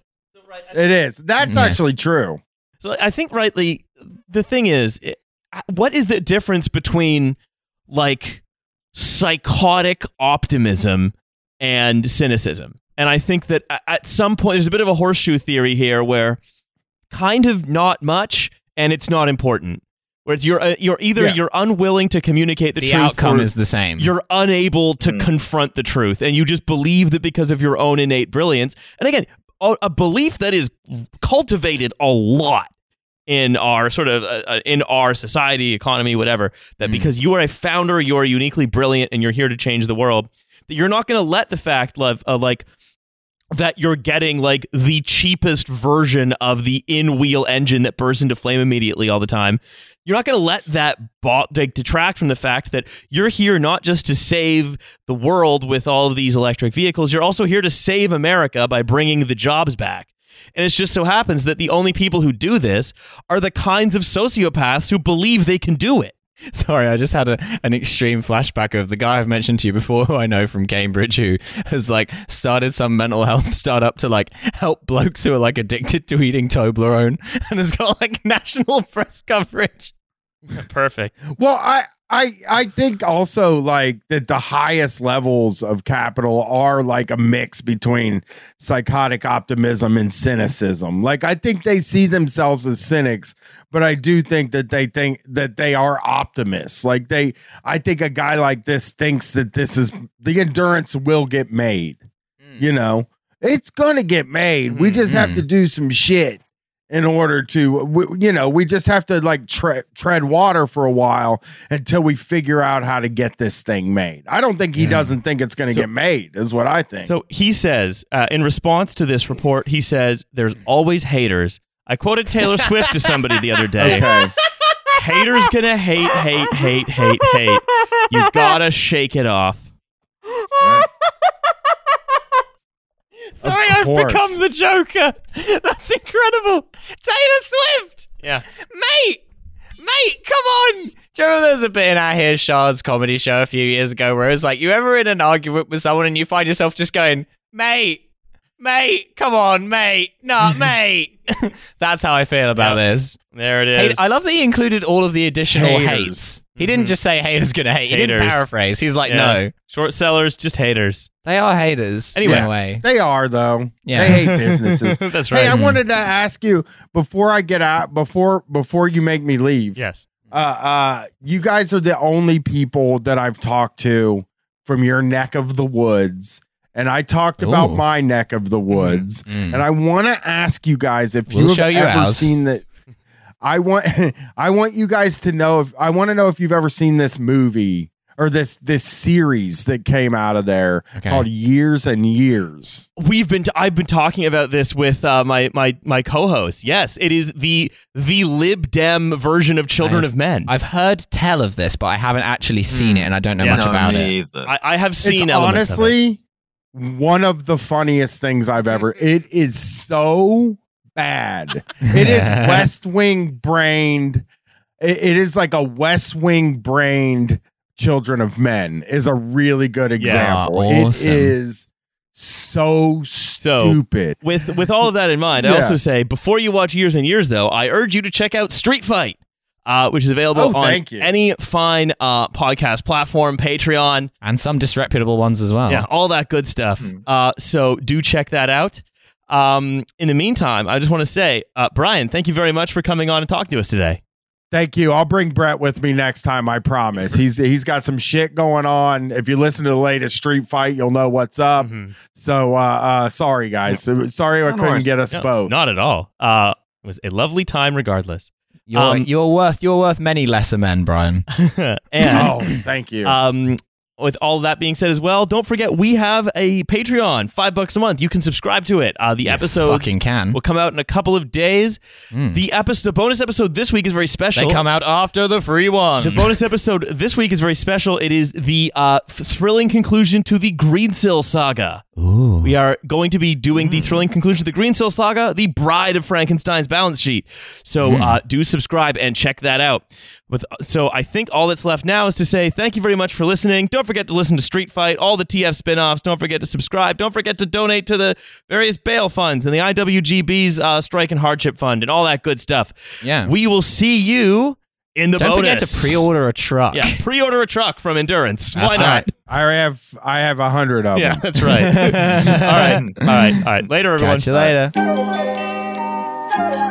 it is. That's Yeah. actually true. So I think rightly, the thing is, it- what is the difference between like psychotic optimism and cynicism? And I think that at some point, there's a bit of a horseshoe theory here where kind of not much and it's not important. Where it's you're, uh, you're either Yeah. you're unwilling to communicate the, The truth outcome or is the same. you're unable to Mm. confront the truth and you just believe that because of your own innate brilliance and again a, a belief that is cultivated a lot in our sort of uh, uh, in our society economy whatever that Mm. because you are a founder you're uniquely brilliant and you're here to change the world that you're not going to let the fact of uh, like that you're getting like the cheapest version of the in-wheel engine that bursts into flame immediately all the time you're not going to let that like, detract from the fact that you're here not just to save the world with all of these electric vehicles you're also here to save america by bringing the jobs back. And it just so happens that the only people who do this are the kinds of sociopaths who believe they can do it Sorry, I just had a, an extreme flashback of the guy I've mentioned to you before, who I know from Cambridge, who has like started some mental health startup to like help blokes who are like addicted to eating Toblerone, and has got like national press coverage. perfect Well, I I I think also like that the highest levels of capital are like a mix between psychotic optimism and cynicism. Like I think they see themselves as cynics, but I do think that they think that they are optimists. Like they I think a guy like this thinks that this is the endurance will get made. Hmm. You know, it's going to get made. We just have to mm-hmm. do some shit in order to w- you know we just have to like tre- tread water for a while until we figure out how to get this thing made i don't think he Yeah. doesn't think it's going to So- get made is what i think So he says, uh, in response to this report, he says, "There's always haters." I quoted Taylor Swift to somebody the other day. okay Haters gonna hate, hate, hate, hate, hate. You gotta shake it off. Sorry, I've become the Joker. That's incredible. Taylor Swift, Yeah. mate, mate, come on. Do you remember there was a bit in our Here's Shards comedy show a few years ago where it was like, you ever in an argument with someone and you find yourself just going, mate, mate, come on, mate, not mate. That's how I feel about this. There it is. Hate- I love that he included all of the additional Haters. hates. He didn't just say haters gonna hate. He didn't paraphrase. He's like, Yeah. no, Short sellers, just haters. they are haters. Anyway. in a way. they are though Yeah. they hate businesses That's right. hey i wanted to ask you before i get out before before you make me leave yes. uh uh you guys are the only people that i've talked to from your neck of the woods and i talked about Ooh. my neck of the woods Mm. And I want to ask you guys if We'll you've you ever ours. seen that. I want I want you guys to know if I want to know if you've ever seen this movie or this this series that came out of there Okay. called Years and Years. We've been. T- I've been talking about this with uh, my my my co-host. Yes, it is the the Lib Dem version of Children I've- of Men. I've heard tell of this, but I haven't actually seen it, and I don't know Yeah. much No, about it. I, I have seen it's elements of it. honestly one of the funniest things I've ever. It is so bad. It is West Wing brained. It- it is like a West Wing brained Children of Men is a really good example. awesome. It is so stupid. With with all of that in mind, I Yeah. also say before you watch Years and Years, though, I urge you to check out Street Fight, uh, which is available Oh, on thank you. any fine uh, podcast platform, Patreon, And some disreputable ones as well. yeah, all that good stuff. Hmm. Uh, so do check that out. Um, in the meantime, I just want to say, uh, Bryan, thank you very much for coming on and talking to us today. Thank you. I'll bring Brett with me next time. I promise. He's he's got some shit going on. If you listen to the latest Street Fight, you'll know what's up. Mhm. So uh, uh sorry guys. Sorry I couldn't get us No, both. Not at all. Uh, it was a lovely time, regardless. You're, Um, you're worth you're worth many lesser men, Bryan. and oh, thank you. Um, with all that being said as well, don't forget we have a Patreon, five bucks a month. You can subscribe to it. Uh, the You episodes fucking can. will come out in a couple of days. The episode, the bonus episode this week is very special. They come out after the free one. The bonus episode this week is very special. It is the uh, f- thrilling conclusion to the Greensill saga. Ooh. We are going to be doing the thrilling conclusion to the Greensill saga, the Bride of Frankenstein's balance sheet. So uh, do subscribe and check that out. With so I think all that's left now is to say thank you very much for listening. Don't forget to listen to Street Fight, all the TF spin-offs. Don't forget to subscribe. Don't forget to donate to the various bail funds and the IWGB's uh, Strike and Hardship Fund and all that good stuff. Yeah. We will see you in the Don't bonus. forget to pre-order a truck. Yeah, pre-order a truck from Endurance. Why That's not? right. I have I have a hundred of Yeah, them. that's right. all right, all right, all right. Later, everyone. Catch you later. Thank